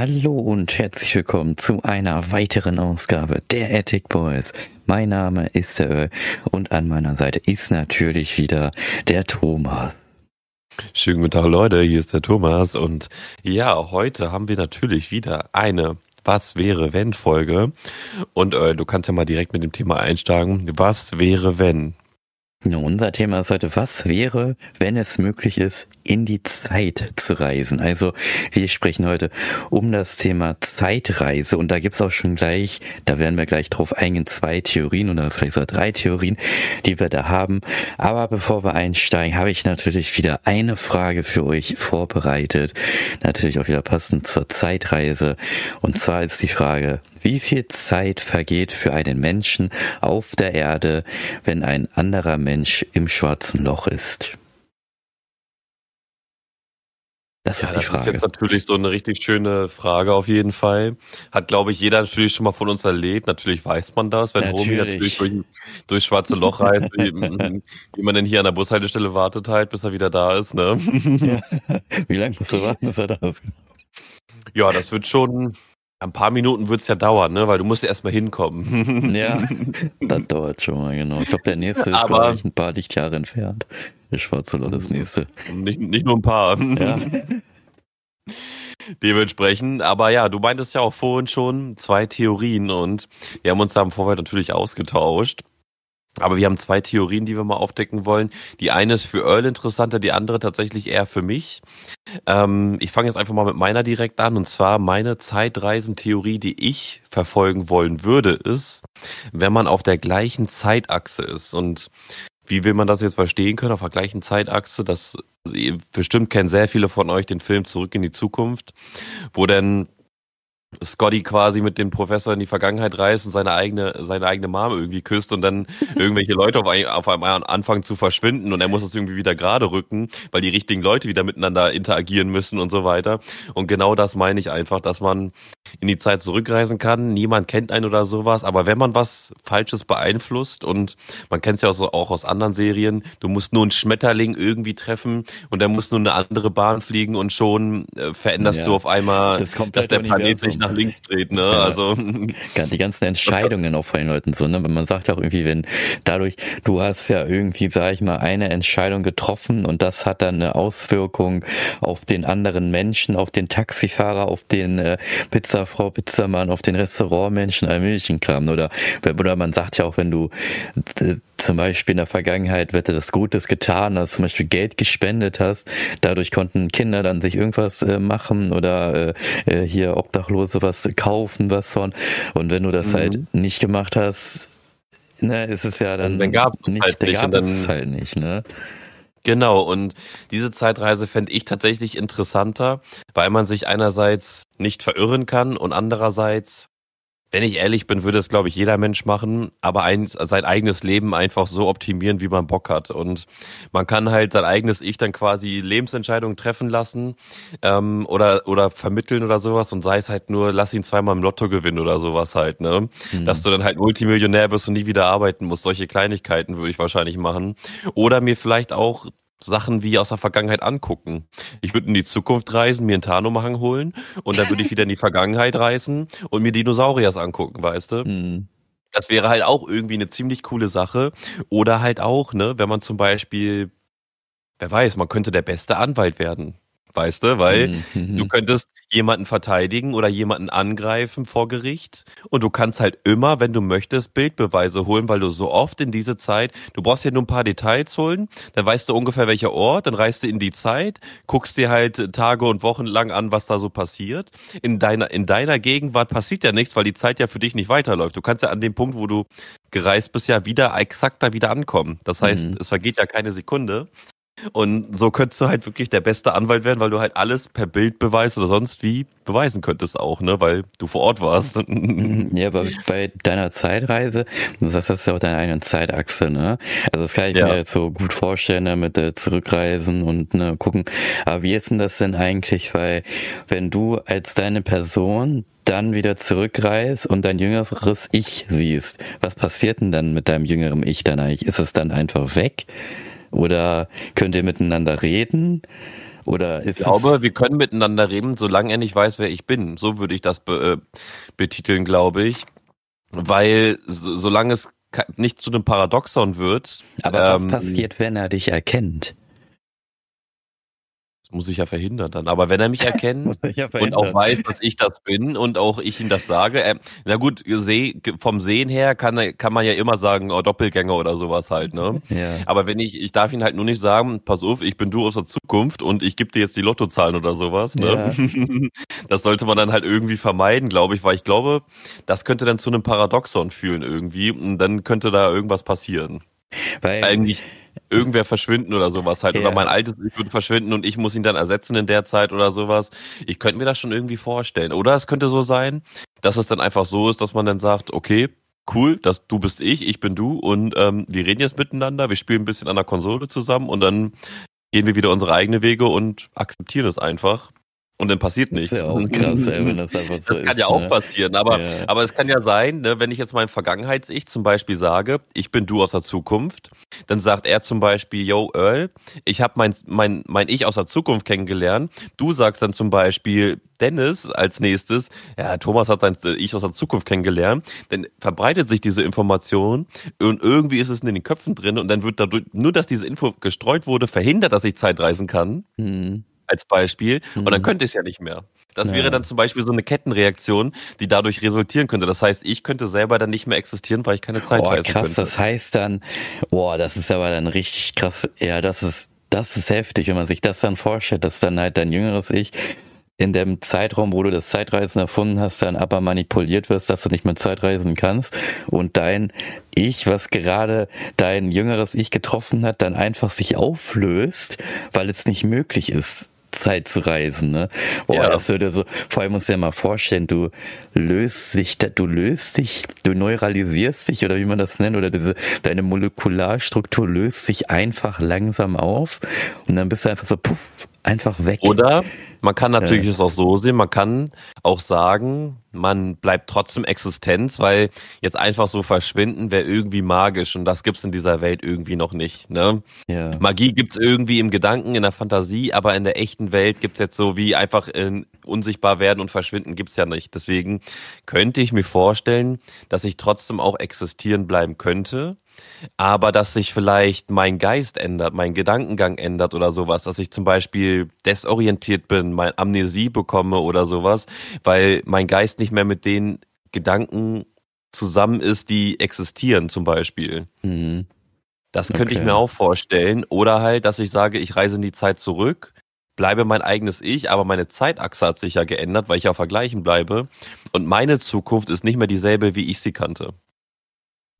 Hallo und herzlich willkommen zu einer weiteren Ausgabe der Attic Boys. Mein Name ist der Öl und an meiner Seite ist natürlich wieder der Thomas. Schönen guten Tag Leute, hier ist der Thomas und ja, heute haben wir natürlich wieder eine Was wäre wenn Folge und äh, du kannst ja mal direkt mit dem Thema einsteigen. Was wäre wenn? Unser Thema ist heute, was wäre, wenn es möglich ist, in die Zeit zu reisen? Also wir sprechen heute um das Thema Zeitreise und da gibt's auch schon gleich, da werden wir gleich drauf eingehen, zwei Theorien oder vielleicht sogar drei Theorien, die wir da haben. Aber bevor wir einsteigen, habe ich natürlich wieder eine Frage für euch vorbereitet. Natürlich auch wieder passend zur Zeitreise. Und zwar ist die Frage, wie viel Zeit vergeht für einen Menschen auf der Erde, wenn ein anderer Mensch im schwarzen Loch ist? Das ja, ist die Frage. Das ist jetzt natürlich so eine richtig schöne Frage auf jeden Fall. Hat, glaube ich, jeder natürlich schon mal von uns erlebt. Natürlich weiß man das, wenn natürlich. Romy natürlich durch, durch schwarze Loch reist, wie, wie, man denn hier an der Bushaltestelle wartet halt, bis er wieder da ist. Ne? Ja. Wie lange musst du warten, bis er da ist? Ja, das wird schon, ein paar Minuten wird es ja dauern, ne? weil du musst ja erstmal hinkommen. ja, das dauert schon mal, genau. Ich glaube, der nächste ist, glaube ich, ein paar Lichtjahre entfernt. Der Schwarze Loch, das nächste. Nicht, nicht nur ein paar. Ja. Dementsprechend, aber ja, du meintest ja auch vorhin schon zwei Theorien und wir haben uns da im Vorfeld natürlich ausgetauscht. Aber wir haben zwei Theorien, die wir mal aufdecken wollen. Die eine ist für Earl interessanter, die andere tatsächlich eher für mich. Ähm, ich fange jetzt einfach mal mit meiner direkt an. Und zwar meine Zeitreisentheorie, die ich verfolgen wollen würde, ist, wenn man auf der gleichen Zeitachse ist. Und wie will man das jetzt verstehen können auf der gleichen Zeitachse? Das bestimmt kennen sehr viele von euch den Film Zurück in die Zukunft, wo denn Scotty quasi mit dem Professor in die Vergangenheit reist und seine eigene, seine eigene Mom irgendwie küsst und dann irgendwelche Leute auf, ein, auf einmal anfangen zu verschwinden und er muss das irgendwie wieder gerade rücken, weil die richtigen Leute wieder miteinander interagieren müssen und so weiter. Und genau das meine ich einfach, dass man in die Zeit zurückreisen kann. Niemand kennt einen oder sowas, aber wenn man was Falsches beeinflusst und man kennt es ja auch aus anderen Serien, du musst nur einen Schmetterling irgendwie treffen und der muss nur eine andere Bahn fliegen und schon äh, veränderst ja, du auf einmal, das dass der Planet sich nach links dreht, ne? Ja. Also die ganzen Entscheidungen auch von den Leuten so, ne? Wenn man sagt auch irgendwie, wenn dadurch, du hast ja irgendwie, sag ich mal, eine Entscheidung getroffen und das hat dann eine Auswirkung auf den anderen Menschen, auf den Taxifahrer, auf den äh, Pizzafrau, Pizzamann, auf den Restaurantmenschen, all möglichen Kram. Oder, oder man sagt ja auch, wenn du zum Beispiel in der Vergangenheit wird das Gutes getan hast, zum Beispiel Geld gespendet hast, dadurch konnten Kinder dann sich irgendwas äh, machen oder äh, äh hier Obdachlose was kaufen, was von. Und wenn du das halt mhm. halt nicht gemacht hast, ne, ist es ja dann, dann gab es nicht, halt nicht, gab es halt nicht, ne? Genau, und diese Zeitreise fände ich tatsächlich interessanter, weil man sich einerseits nicht verirren kann und andererseits wenn ich ehrlich bin, würde es, glaube ich, jeder Mensch machen, aber ein, sein eigenes Leben einfach so optimieren, wie man Bock hat. Und man kann halt sein eigenes Ich dann quasi Lebensentscheidungen treffen lassen ähm, oder, oder vermitteln oder sowas und sei es halt nur, lass ihn zweimal im Lotto gewinnen oder sowas halt, ne? Mhm. Dass du dann halt Multimillionär bist und nie wieder arbeiten musst. Solche Kleinigkeiten würde ich wahrscheinlich machen. Oder mir vielleicht auch Sachen wie aus der Vergangenheit angucken. Ich würde in die Zukunft reisen, mir einen Tarnumhang holen und dann würde ich wieder in die Vergangenheit reisen und mir Dinosauriers angucken, weißt du? Mhm. Das wäre halt auch irgendwie eine ziemlich coole Sache. Oder halt auch, ne, wenn man zum Beispiel, wer weiß, man könnte der beste Anwalt werden. Weißt du, weil mhm. du könntest jemanden verteidigen oder jemanden angreifen vor Gericht und du kannst halt immer, wenn du möchtest, Bildbeweise holen, weil du so oft in diese Zeit, du brauchst ja nur ein paar Details holen, dann weißt du ungefähr welcher Ort, dann reist du in die Zeit, guckst dir halt Tage und Wochen lang an, was da so passiert. In deiner, in deiner Gegenwart passiert ja nichts, weil die Zeit ja für dich nicht weiterläuft. Du kannst ja an dem Punkt, wo du gereist bist, ja wieder exakt da wieder ankommen. Das heißt, mhm. es vergeht ja keine Sekunde. Und so könntest du halt wirklich der beste Anwalt werden, weil du halt alles per Bildbeweis oder sonst wie beweisen könntest auch, ne, weil du vor Ort warst. Ja, aber bei deiner Zeitreise, das heißt, das ist ja auch deine eigene Zeitachse, ne? Also das kann ich ja. mir jetzt so gut vorstellen, ne, mit äh, Zurückreisen und ne, gucken. Aber wie ist denn das denn eigentlich, weil wenn du als deine Person dann wieder zurückreist und dein jüngeres Ich siehst, was passiert denn dann mit deinem jüngeren Ich dann eigentlich? Ist es dann einfach weg? Oder könnt ihr miteinander reden? Oder ist ich glaube, wir können miteinander reden, solange er nicht weiß, wer ich bin. So würde ich das be äh, betiteln, glaube ich. Weil so, solange es nicht zu einem Paradoxon wird. Aber ähm, was passiert, wenn er dich erkennt? Muss ich ja verhindern dann. Aber wenn er mich erkennt ja und auch weiß, dass ich das bin und auch ich ihm das sage, äh, na gut, vom Sehen her kann, kann man ja immer sagen, oh, Doppelgänger oder sowas halt, ne? Ja. Aber wenn ich, ich darf ihn halt nur nicht sagen, pass auf, ich bin du aus der Zukunft und ich gebe dir jetzt die Lottozahlen oder sowas, ne? Ja. das sollte man dann halt irgendwie vermeiden, glaube ich, weil ich glaube, das könnte dann zu einem Paradoxon fühlen irgendwie und dann könnte da irgendwas passieren. Weil eigentlich irgendwer verschwinden oder sowas halt. Ja. Oder mein altes Ich würde verschwinden und ich muss ihn dann ersetzen in der Zeit oder sowas. Ich könnte mir das schon irgendwie vorstellen. Oder es könnte so sein, dass es dann einfach so ist, dass man dann sagt, okay, cool, dass du bist ich, ich bin du und ähm, wir reden jetzt miteinander, wir spielen ein bisschen an der Konsole zusammen und dann gehen wir wieder unsere eigenen Wege und akzeptieren es einfach und dann passiert nichts. Das ist ja auch krass, ey, wenn das einfach so ist. Das kann ja auch ne? passieren, aber, ja. aber es kann ja sein, ne, wenn ich jetzt mein Vergangenheits-Ich zum Beispiel sage, ich bin du aus der Zukunft, dann sagt er zum Beispiel, yo, Earl, ich habe mein, mein, mein Ich aus der Zukunft kennengelernt. Du sagst dann zum Beispiel, Dennis als nächstes, ja, Thomas hat sein Ich aus der Zukunft kennengelernt, dann verbreitet sich diese Information und irgendwie ist es in den Köpfen drin und dann wird dadurch, nur dass diese Info gestreut wurde, verhindert, dass ich Zeitreisen kann. Mhm als Beispiel. Mhm. Und dann mhm. könnte ich es ja nicht mehr. Das ja. wäre dann zum Beispiel so eine Kettenreaktion, die dadurch resultieren könnte. Das heißt, ich könnte selber dann nicht mehr existieren, weil ich keine Zeit oh, krass, könnte. das heißt dann, boah, das ist aber dann richtig krass. Ja, das ist, das ist heftig, wenn man sich das dann vorstellt, dass dann halt dein jüngeres Ich in dem Zeitraum, wo du das Zeitreisen erfunden hast, dann aber manipuliert wirst, dass du nicht mehr Zeitreisen kannst und dein Ich, was gerade dein jüngeres Ich getroffen hat, dann einfach sich auflöst, weil es nicht möglich ist, Zeit zu reisen, ne? Boah, ja. das würde so, vor allem musst du dir mal vorstellen, du löst sich, du löst dich, du neuralisierst dich oder wie man das nennt, oder diese, deine Molekularstruktur löst sich einfach langsam auf und dann bist du einfach so, puff, einfach weg. Oder man kann natürlich ja. es auch so sehen, man kann auch sagen, man bleibt trotzdem Existenz, weil jetzt einfach so verschwinden wäre irgendwie magisch und das gibt's in dieser Welt irgendwie noch nicht. Ne? Ja. Magie gibt's irgendwie im Gedanken, in der Fantasie, aber in der echten Welt gibt's jetzt so wie einfach in unsichtbar werden und verschwinden gibt's ja nicht. Deswegen könnte ich mir vorstellen, dass ich trotzdem auch existieren bleiben könnte aber dass sich vielleicht mein Geist ändert, mein Gedankengang ändert oder sowas, dass ich zum Beispiel desorientiert bin, mein Amnesie bekomme oder sowas, weil mein Geist nicht mehr mit den Gedanken zusammen ist, die existieren zum Beispiel. Mhm. Das könnte okay. ich mir auch vorstellen. Oder halt, dass ich sage, ich reise in die Zeit zurück, bleibe mein eigenes Ich, aber meine Zeitachse hat sich ja geändert, weil ich auf Vergleichen bleibe. Und meine Zukunft ist nicht mehr dieselbe, wie ich sie kannte.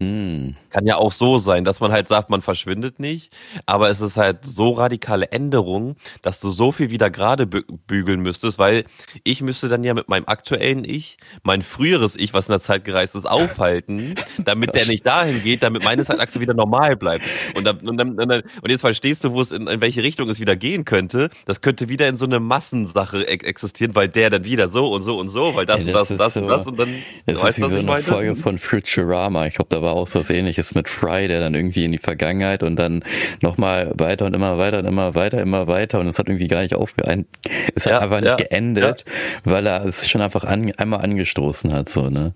Hm. Kann ja auch so sein, dass man halt sagt, man verschwindet nicht, aber es ist halt so radikale Änderung, dass du so viel wieder gerade bügeln müsstest, weil ich müsste dann ja mit meinem aktuellen Ich, mein früheres Ich, was in der Zeit gereist ist, aufhalten, damit der nicht dahin geht, damit meine Zeitachse wieder normal bleibt. Und, dann, und, dann, und jetzt verstehst du, wo es in, in welche Richtung es wieder gehen könnte. Das könnte wieder in so eine Massensache e existieren, weil der dann wieder so und so und so, weil das ja, das und das, und das, so, und das und dann. Das weißt, ist wie so eine Folge von Futurama. Ich glaube, da war war auch so was ähnliches mit Fry, der dann irgendwie in die Vergangenheit und dann nochmal weiter und immer weiter und immer weiter, immer weiter und es hat irgendwie gar nicht aufgehört. Es hat ja, einfach nicht ja, geendet, ja. weil er es schon einfach an, einmal angestoßen hat, so, ne?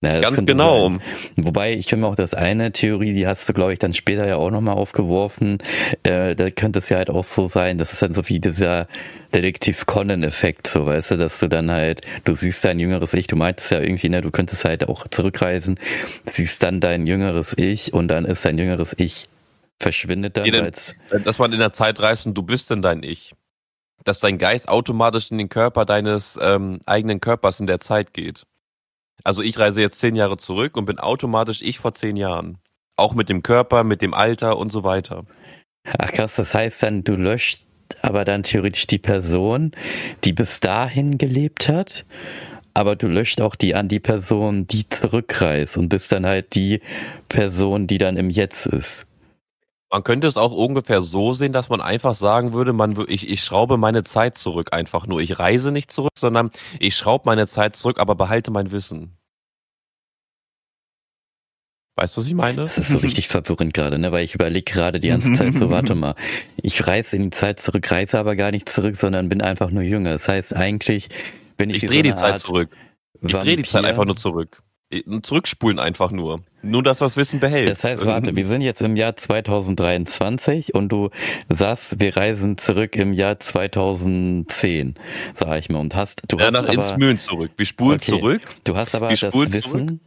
Ja, Ganz genau. Sein. Wobei, ich finde auch das eine Theorie, die hast du, glaube ich, dann später ja auch nochmal aufgeworfen. Äh, da könnte es ja halt auch so sein, das ist dann so wie dieser Detektiv Conan-Effekt, so weißt du, dass du dann halt, du siehst dein jüngeres Ich, du meintest ja irgendwie, ne, du könntest halt auch zurückreisen, siehst dann dein jüngeres Ich und dann ist dein jüngeres Ich verschwindet dann nee, als. Dass man in der Zeit reist und du bist dann dein Ich. Dass dein Geist automatisch in den Körper deines ähm, eigenen Körpers in der Zeit geht. Also ich reise jetzt zehn Jahre zurück und bin automatisch ich vor zehn Jahren. Auch mit dem Körper, mit dem Alter und so weiter. Ach krass, das heißt dann, du löscht aber dann theoretisch die Person, die bis dahin gelebt hat, aber du löscht auch die an die Person, die zurückreist und bist dann halt die Person, die dann im Jetzt ist. Man könnte es auch ungefähr so sehen, dass man einfach sagen würde, man, ich, ich schraube meine Zeit zurück einfach nur. Ich reise nicht zurück, sondern ich schraube meine Zeit zurück, aber behalte mein Wissen. Weißt du, was ich meine? Das ist so richtig verwirrend gerade, ne? Weil ich überlege gerade die ganze Zeit so, warte mal, ich reise in die Zeit zurück, reise aber gar nicht zurück, sondern bin einfach nur jünger. Das heißt, eigentlich bin ich. Ich drehe so die Zeit Art zurück. Ich drehe die Zeit einfach nur zurück. Zurückspulen einfach nur. Nur, dass das Wissen behält. Das heißt, warte, wir sind jetzt im Jahr 2023 und du sagst, wir reisen zurück im Jahr 2010, sag ich mal, und hast, du ja, hast nach aber, ins Mühlen zurück. Wir spulen okay. zurück. Du hast aber das Wissen, zurück.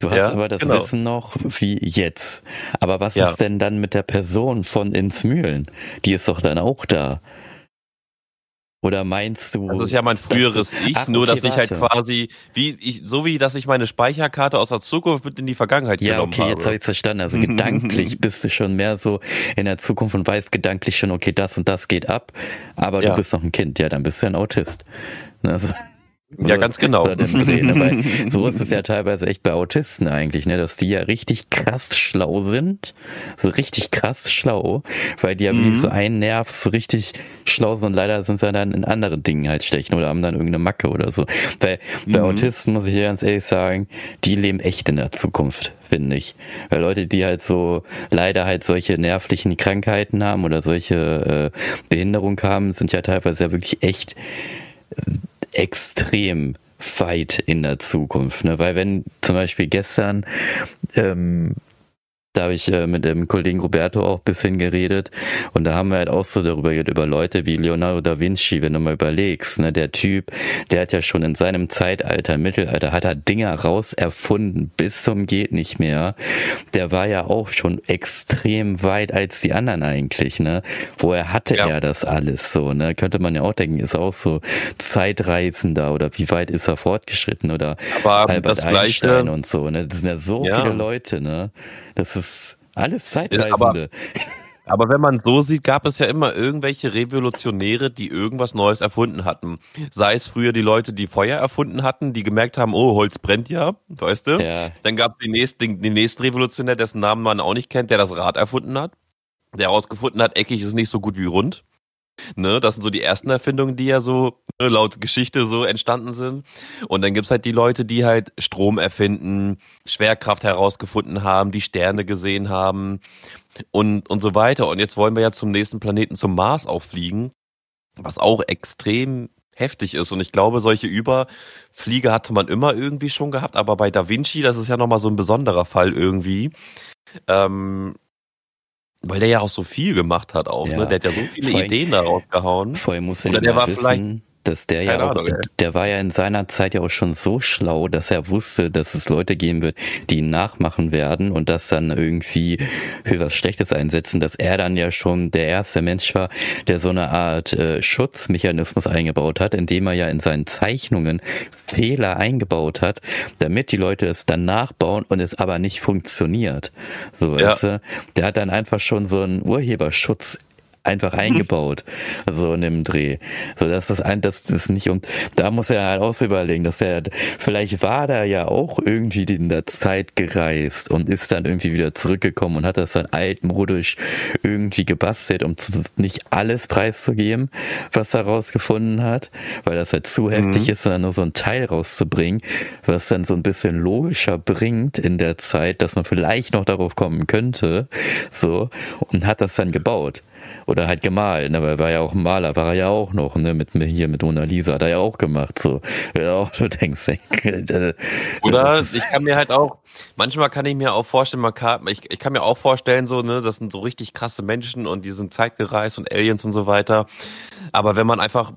Du hast ja, aber das genau. Wissen noch wie jetzt. Aber was ja. ist denn dann mit der Person von Insmühlen? Die ist doch dann auch da. Oder meinst du? Das ist ja mein früheres du, Ich, ach, nur okay, dass ich halt quasi, wie ich, so wie dass ich meine Speicherkarte aus der Zukunft mit in die Vergangenheit ja, genommen okay, habe. Ja, okay, jetzt habe ich verstanden. Also gedanklich bist du schon mehr so in der Zukunft und weißt gedanklich schon, okay, das und das geht ab, aber ja. du bist noch ein Kind. Ja, dann bist du ein Autist. Also. Ja, ganz genau. So, ne? So ist es ja teilweise echt bei Autisten eigentlich, ne? dass die ja richtig krass schlau sind. So richtig krass schlau, weil die ja mhm. wirklich so einen Nerv so richtig schlau sind und leider sind sie dann in anderen Dingen halt stechen oder haben dann irgendeine Macke oder so. Weil mhm. bei Autisten muss ich ganz ehrlich sagen, die leben echt in der Zukunft, finde ich. Weil Leute, die halt so leider halt solche nervlichen Krankheiten haben oder solche äh, Behinderung haben, sind ja teilweise ja wirklich echt extrem weit in der Zukunft. Ne? Weil wenn zum Beispiel gestern ähm, da habe ich äh, mit dem Kollegen Roberto auch bisschen geredet und da haben wir halt auch so darüber geredet, über Leute wie Leonardo da Vinci, wenn du mal überlegst, ne, der Typ, der hat ja schon in seinem Zeitalter, Mittelalter, hat er Dinger raus erfunden bis zum geht nicht mehr. Der war ja auch schon extrem weit als die anderen eigentlich, ne? Woher hatte ja. er das alles so, ne? Könnte man ja auch denken, ist auch so Zeitreisender oder wie weit ist er fortgeschritten oder Aber Albert Einstein Gleiche, und so, ne? Das sind ja so ja. viele Leute, ne? Das ist alles Zeitreisende. Aber, aber wenn man so sieht, gab es ja immer irgendwelche Revolutionäre, die irgendwas Neues erfunden hatten. Sei es früher die Leute, die Feuer erfunden hatten, die gemerkt haben, oh, Holz brennt ja, weißt du? Ja. Dann gab es den nächsten, den nächsten Revolutionär, dessen Namen man auch nicht kennt, der das Rad erfunden hat. Der herausgefunden hat, eckig ist nicht so gut wie rund. Ne, das sind so die ersten Erfindungen, die ja so ne, laut Geschichte so entstanden sind. Und dann gibt's halt die Leute, die halt Strom erfinden, Schwerkraft herausgefunden haben, die Sterne gesehen haben und, und so weiter. Und jetzt wollen wir ja zum nächsten Planeten, zum Mars auffliegen, was auch extrem heftig ist. Und ich glaube, solche Überfliege hatte man immer irgendwie schon gehabt, aber bei Da Vinci, das ist ja nochmal so ein besonderer Fall irgendwie. Ähm, weil der ja auch so viel gemacht hat auch, ne? ja. ne? Der hat ja so viele Ideen da rausgehauen. Vorher muss er der war wissen, dass der ja auch, der war ja in seiner Zeit ja auch schon so schlau, dass er wusste, dass es Leute geben wird, die ihn nachmachen werden und das dann irgendwie für was Schlechtes einsetzen, dass er dann ja schon der erste Mensch war, der so eine Art äh, Schutzmechanismus eingebaut hat, indem er ja in seinen Zeichnungen Fehler eingebaut hat, damit die Leute es dann nachbauen und es aber nicht funktioniert. So, ja. weißt du? Der hat dann einfach schon so einen Urheberschutz einfach eingebaut, so in dem Dreh. So dass das ein, das ist nicht und da muss er halt auch so überlegen, dass er vielleicht war da ja auch irgendwie in der Zeit gereist und ist dann irgendwie wieder zurückgekommen und hat das dann altmodisch irgendwie gebastelt, um nicht alles preiszugeben, was er rausgefunden hat, weil das halt zu heftig mhm. ist, sondern nur so ein Teil rauszubringen, was dann so ein bisschen logischer bringt in der Zeit, dass man vielleicht noch darauf kommen könnte, so und hat das dann gebaut oder halt gemalt, ne, weil er war ja auch ein Maler, war er ja auch noch, ne, mit mir hier mit Mona Lisa, hat er ja auch gemacht, so. Ja, auch du denkst, äh, oder ich kann mir halt auch, manchmal kann ich mir auch vorstellen, man kann, ich, ich kann mir auch vorstellen, so, ne, das sind so richtig krasse Menschen und die sind zeitgereist und Aliens und so weiter. Aber wenn man einfach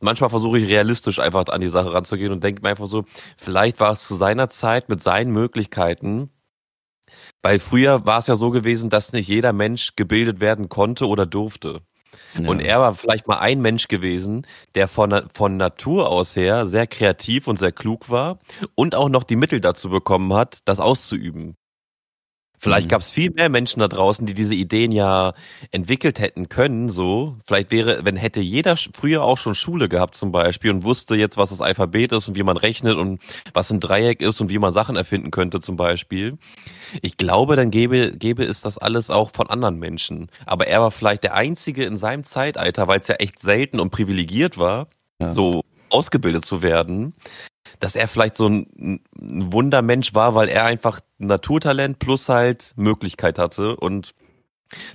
manchmal versuche ich realistisch einfach an die Sache ranzugehen und denke mir einfach so, vielleicht war es zu seiner Zeit mit seinen Möglichkeiten weil früher war es ja so gewesen, dass nicht jeder Mensch gebildet werden konnte oder durfte. Ja. Und er war vielleicht mal ein Mensch gewesen, der von, von Natur aus her sehr kreativ und sehr klug war und auch noch die Mittel dazu bekommen hat, das auszuüben. Vielleicht mhm. gab es viel mehr Menschen da draußen, die diese Ideen ja entwickelt hätten können. So, vielleicht wäre, wenn hätte jeder früher auch schon Schule gehabt zum Beispiel und wusste jetzt, was das Alphabet ist und wie man rechnet und was ein Dreieck ist und wie man Sachen erfinden könnte zum Beispiel. Ich glaube, dann gäbe, gäbe es das alles auch von anderen Menschen. Aber er war vielleicht der einzige in seinem Zeitalter, weil es ja echt selten und privilegiert war, ja. so ausgebildet zu werden dass er vielleicht so ein, ein Wundermensch war, weil er einfach Naturtalent plus halt Möglichkeit hatte und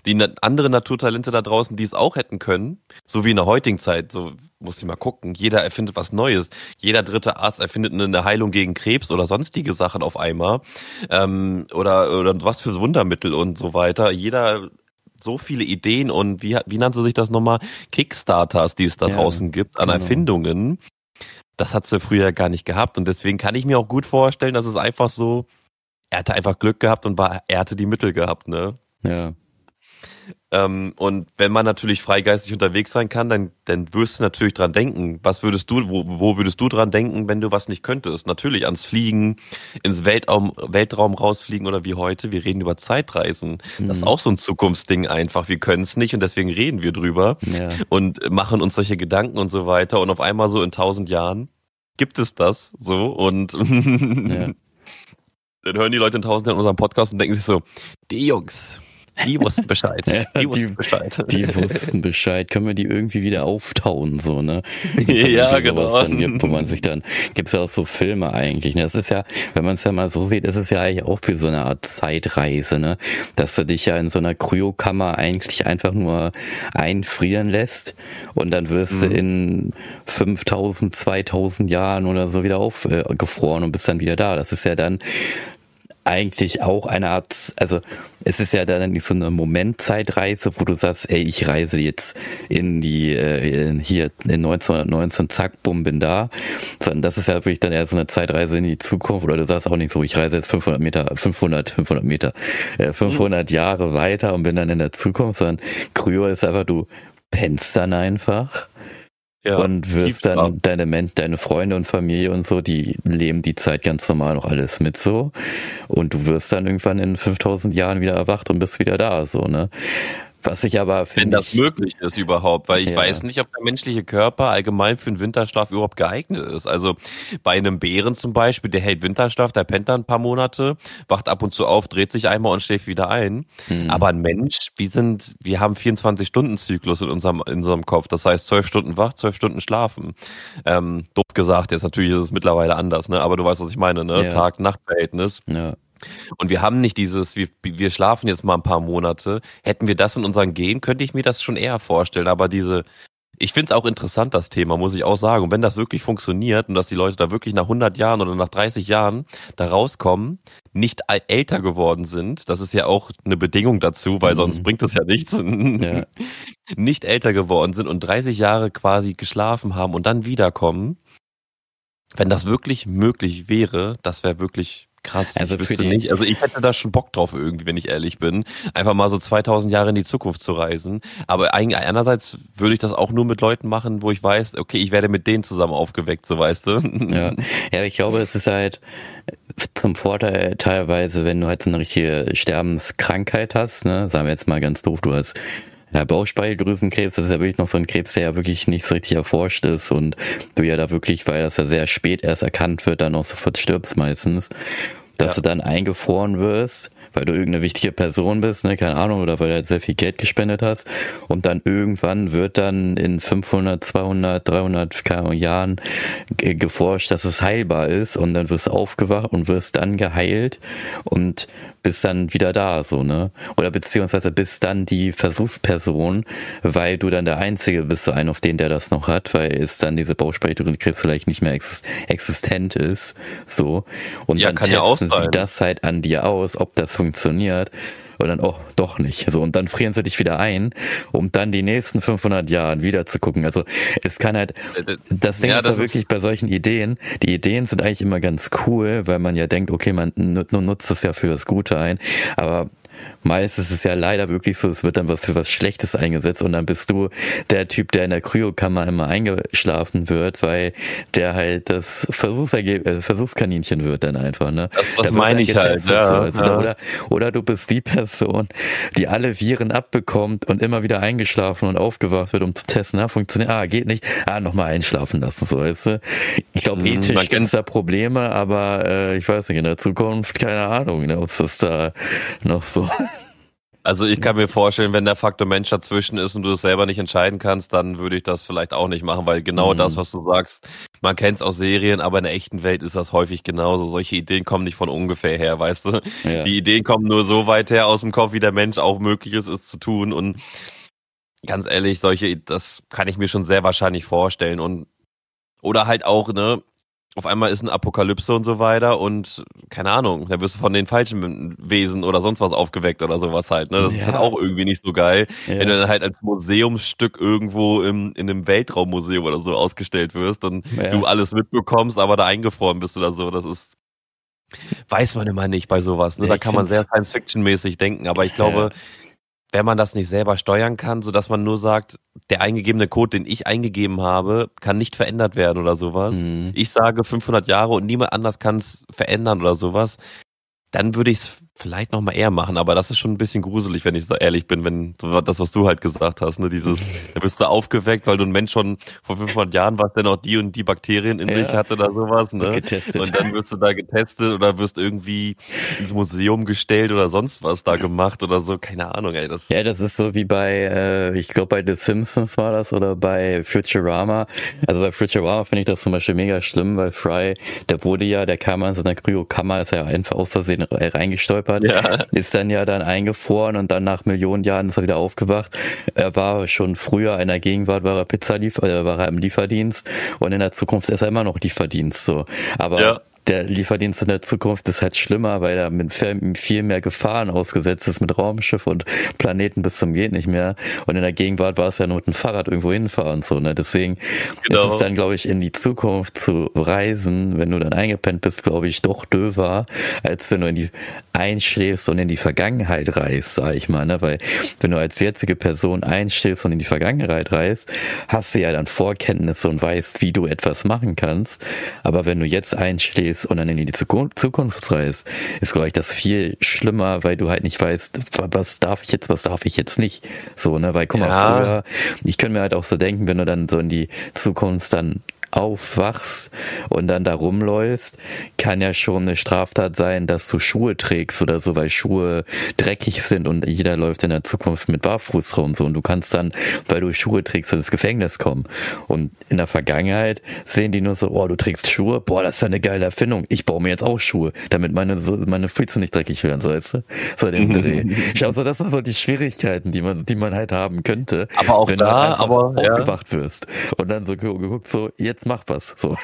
die na andere Naturtalente da draußen, die es auch hätten können, so wie in der heutigen Zeit, so muss ich mal gucken, jeder erfindet was Neues. Jeder dritte Arzt erfindet eine Heilung gegen Krebs oder sonstige Sachen auf einmal. Ähm, oder, oder was für Wundermittel und so weiter. Jeder so viele Ideen und wie, wie nannte sich das nochmal? Kickstarters, die es da ja, draußen gibt an genau. Erfindungen. Das hat sie früher gar nicht gehabt und deswegen kann ich mir auch gut vorstellen, dass es einfach so, er hatte einfach Glück gehabt und war, er hatte die Mittel gehabt, ne? Ja. Ähm, und wenn man natürlich freigeistig unterwegs sein kann, dann, dann wirst du natürlich dran denken. Was würdest du, wo, wo würdest du dran denken, wenn du was nicht könntest? Natürlich ans Fliegen, ins Weltraum, Weltraum rausfliegen oder wie heute. Wir reden über Zeitreisen. Mhm. Das ist mhm. auch so ein Zukunftsding einfach. Wir können es nicht und deswegen reden wir drüber ja. und machen uns solche Gedanken und so weiter. Und auf einmal so in tausend Jahren gibt es das so und ja. dann hören die Leute in tausend Jahren unseren Podcast und denken sich so, die Jungs, die wussten Bescheid. Die wussten die, Bescheid. Die wussten Bescheid. Können wir die irgendwie wieder auftauen, so, ne? Ja, genau. Gibt, wo man sich dann, gibt's ja auch so Filme eigentlich, ne? Das ist ja, wenn man es ja mal so sieht, ist es ja eigentlich auch wie so eine Art Zeitreise, ne? Dass du dich ja in so einer Kryokammer eigentlich einfach nur einfrieren lässt und dann wirst mhm. du in 5000, 2000 Jahren oder so wieder aufgefroren äh, und bist dann wieder da. Das ist ja dann eigentlich auch eine Art, also es ist ja dann nicht so eine Momentzeitreise, wo du sagst, ey, ich reise jetzt in die, äh, hier in 1919, zack, bumm, bin da, sondern das ist ja wirklich dann eher so eine Zeitreise in die Zukunft. Oder du sagst auch nicht so, ich reise jetzt 500 Meter, 500, 500 Meter, äh, 500 mhm. Jahre weiter und bin dann in der Zukunft, sondern Kryo ist einfach, du pennst dann einfach ja, und wirst dann ab. deine Men deine Freunde und Familie und so, die leben die Zeit ganz normal noch alles mit so und du wirst dann irgendwann in 5000 Jahren wieder erwacht und bist wieder da so, ne? Was ich aber finde. Wenn das möglich ist überhaupt, weil ich ja. weiß nicht, ob der menschliche Körper allgemein für einen Winterschlaf überhaupt geeignet ist. Also bei einem Bären zum Beispiel, der hält Winterschlaf, der pennt dann ein paar Monate, wacht ab und zu auf, dreht sich einmal und schläft wieder ein. Hm. Aber ein Mensch, wir sind, wir haben 24-Stunden-Zyklus in unserem, in unserem Kopf. Das heißt, zwölf Stunden wach, zwölf Stunden schlafen. Ähm, doof gesagt, jetzt natürlich ist es mittlerweile anders, ne? Aber du weißt, was ich meine, ne? Ja. Tag-Nacht-Verhältnis. Ja. Und wir haben nicht dieses, wir, wir schlafen jetzt mal ein paar Monate. Hätten wir das in unseren Gen, könnte ich mir das schon eher vorstellen. Aber diese, ich finde es auch interessant, das Thema, muss ich auch sagen. Und wenn das wirklich funktioniert und dass die Leute da wirklich nach 100 Jahren oder nach 30 Jahren da rauskommen, nicht älter geworden sind, das ist ja auch eine Bedingung dazu, weil mhm. sonst bringt das ja nichts, ja. nicht älter geworden sind und 30 Jahre quasi geschlafen haben und dann wiederkommen, wenn das wirklich möglich wäre, das wäre wirklich Krass, also ich für die nicht. Also ich hätte da schon Bock drauf irgendwie, wenn ich ehrlich bin, einfach mal so 2000 Jahre in die Zukunft zu reisen. Aber einerseits würde ich das auch nur mit Leuten machen, wo ich weiß, okay, ich werde mit denen zusammen aufgeweckt, so weißt du. Ja, ja ich glaube, es ist halt zum Vorteil teilweise, wenn du halt so eine richtige Sterbenskrankheit hast, ne, sagen wir jetzt mal ganz doof, du hast ja, Bauchspeicheldrüsenkrebs, das ist ja wirklich noch so ein Krebs, der ja wirklich nicht so richtig erforscht ist und du ja da wirklich, weil das ja sehr spät erst erkannt wird, dann auch sofort stirbst meistens, dass ja. du dann eingefroren wirst weil du irgendeine wichtige Person bist, ne, keine Ahnung, oder weil du halt sehr viel Geld gespendet hast. Und dann irgendwann wird dann in 500, 200, 300 keine Ahnung, Jahren geforscht, dass es heilbar ist. Und dann wirst du aufgewacht und wirst dann geheilt. Und bist dann wieder da, so, ne? Oder beziehungsweise bist dann die Versuchsperson, weil du dann der Einzige bist, so ein auf den, der das noch hat, weil es dann diese Bauchspeicheldrüsenkrebs vielleicht nicht mehr existent ist, so. Und ja, dann testen ja sie das halt an dir aus, ob das funktioniert. Und dann, oh, doch nicht. So, und dann frieren sie dich wieder ein, um dann die nächsten 500 Jahren wieder zu gucken. Also, es kann halt, das Ding ja, ist ja wirklich bei solchen Ideen, die Ideen sind eigentlich immer ganz cool, weil man ja denkt, okay, man nutzt es ja für das Gute ein, aber meist ist es ja leider wirklich so, es wird dann was für was Schlechtes eingesetzt und dann bist du der Typ, der in der Kryokammer immer eingeschlafen wird, weil der halt das Versuchsergeb äh, Versuchskaninchen wird dann einfach, ne? Das, das meine ich halt, ja, so. also, ja. Oder, oder du bist die Person, die alle Viren abbekommt und immer wieder eingeschlafen und aufgewacht wird, um zu testen, na, funktioniert, ah, geht nicht, ah, nochmal einschlafen lassen, so, weißt du? Ich glaube, mhm, ethisch gibt es da Probleme, aber äh, ich weiß nicht, in der Zukunft, keine Ahnung, ne, ob es das da noch so Also ich kann mir vorstellen, wenn der Faktor Mensch dazwischen ist und du es selber nicht entscheiden kannst, dann würde ich das vielleicht auch nicht machen, weil genau mhm. das, was du sagst, man kennt es aus Serien, aber in der echten Welt ist das häufig genauso. Solche Ideen kommen nicht von ungefähr her, weißt du? Ja. Die Ideen kommen nur so weit her aus dem Kopf, wie der Mensch auch möglich ist, es zu tun. Und ganz ehrlich, solche, das kann ich mir schon sehr wahrscheinlich vorstellen. Und oder halt auch, ne, auf einmal ist eine Apokalypse und so weiter und keine Ahnung, da wirst du von den falschen Wesen oder sonst was aufgeweckt oder sowas halt. Ne? Das ja. ist halt auch irgendwie nicht so geil, ja. wenn du dann halt als Museumsstück irgendwo im, in einem Weltraummuseum oder so ausgestellt wirst und ja. du alles mitbekommst, aber da eingefroren bist oder so. Das ist, weiß man immer nicht bei sowas. Ne? da kann man sehr Science-Fiction-mäßig denken, aber ich glaube, wenn man das nicht selber steuern kann, so dass man nur sagt, der eingegebene Code, den ich eingegeben habe, kann nicht verändert werden oder sowas. Mhm. Ich sage 500 Jahre und niemand anders kann es verändern oder sowas. Dann würde ich es vielleicht noch mal eher machen, aber das ist schon ein bisschen gruselig, wenn ich so ehrlich bin, wenn das, was du halt gesagt hast, ne, dieses, da bist du aufgeweckt, weil du ein Mensch schon vor 500 Jahren warst, der noch die und die Bakterien in ja. sich hatte oder sowas, ne? Getestet. Und dann wirst du da getestet oder wirst irgendwie ins Museum gestellt oder sonst was da gemacht oder so, keine Ahnung, ey, das. Ja, das ist so wie bei, äh, ich glaube bei The Simpsons war das oder bei Futurama. Also bei Futurama finde ich das zum Beispiel mega schlimm, weil Fry, der wurde ja, der kam in so einer Kryokammer, ist ja einfach aus Versehen reingestolpert gestolpert, ja. ist dann ja dann eingefroren und dann nach Millionen Jahren ist er wieder aufgewacht. Er war schon früher in der Gegenwart war er Pizzaliefer, äh, war er im Lieferdienst und in der Zukunft ist er immer noch Lieferdienst so. Aber ja der Lieferdienst in der Zukunft ist halt schlimmer, weil er mit viel mehr Gefahren ausgesetzt ist mit Raumschiff und Planeten bis zum geht nicht mehr. Und in der Gegenwart war es ja nur mit dem Fahrrad irgendwo hinfahren und so. Ne? Deswegen genau. ist es dann, glaube ich, in die Zukunft zu reisen, wenn du dann eingepennt bist, glaube ich, doch döver, als wenn du in die einschläfst und in die Vergangenheit reist, sag ich mal. Ne? Weil wenn du als jetzige Person einschläfst und in die Vergangenheit reist, hast du ja dann Vorkenntnisse und weißt, wie du etwas machen kannst. Aber wenn du jetzt einschläfst, ist und dann in die Zukunft reist, ist, glaube ich, das viel schlimmer, weil du halt nicht weißt, was darf ich jetzt, was darf ich jetzt nicht. So, ne, weil guck mal, ja. früher, ich könnte mir halt auch so denken, wenn du dann so in die Zukunft dann aufwachst und dann da rumläufst, kann ja schon eine Straftat sein, dass du Schuhe trägst oder so, weil Schuhe dreckig sind und jeder läuft in der Zukunft mit Barfuß rum so und du kannst dann, weil du Schuhe trägst, ins Gefängnis kommen. Und in der Vergangenheit sehen die nur so, oh, du trägst Schuhe, boah, das ist ja eine geile Erfindung. Ich baue mir jetzt auch Schuhe, damit meine, meine Füße nicht dreckig werden, so weißt du? So den Dreh. Ich glaube, so, das sind so die Schwierigkeiten, die man, die man halt haben könnte. Aber auch wenn da, du aber, aufgewacht ja. wirst. Und dann so geguckt, so, jetzt jetzt mach was. So.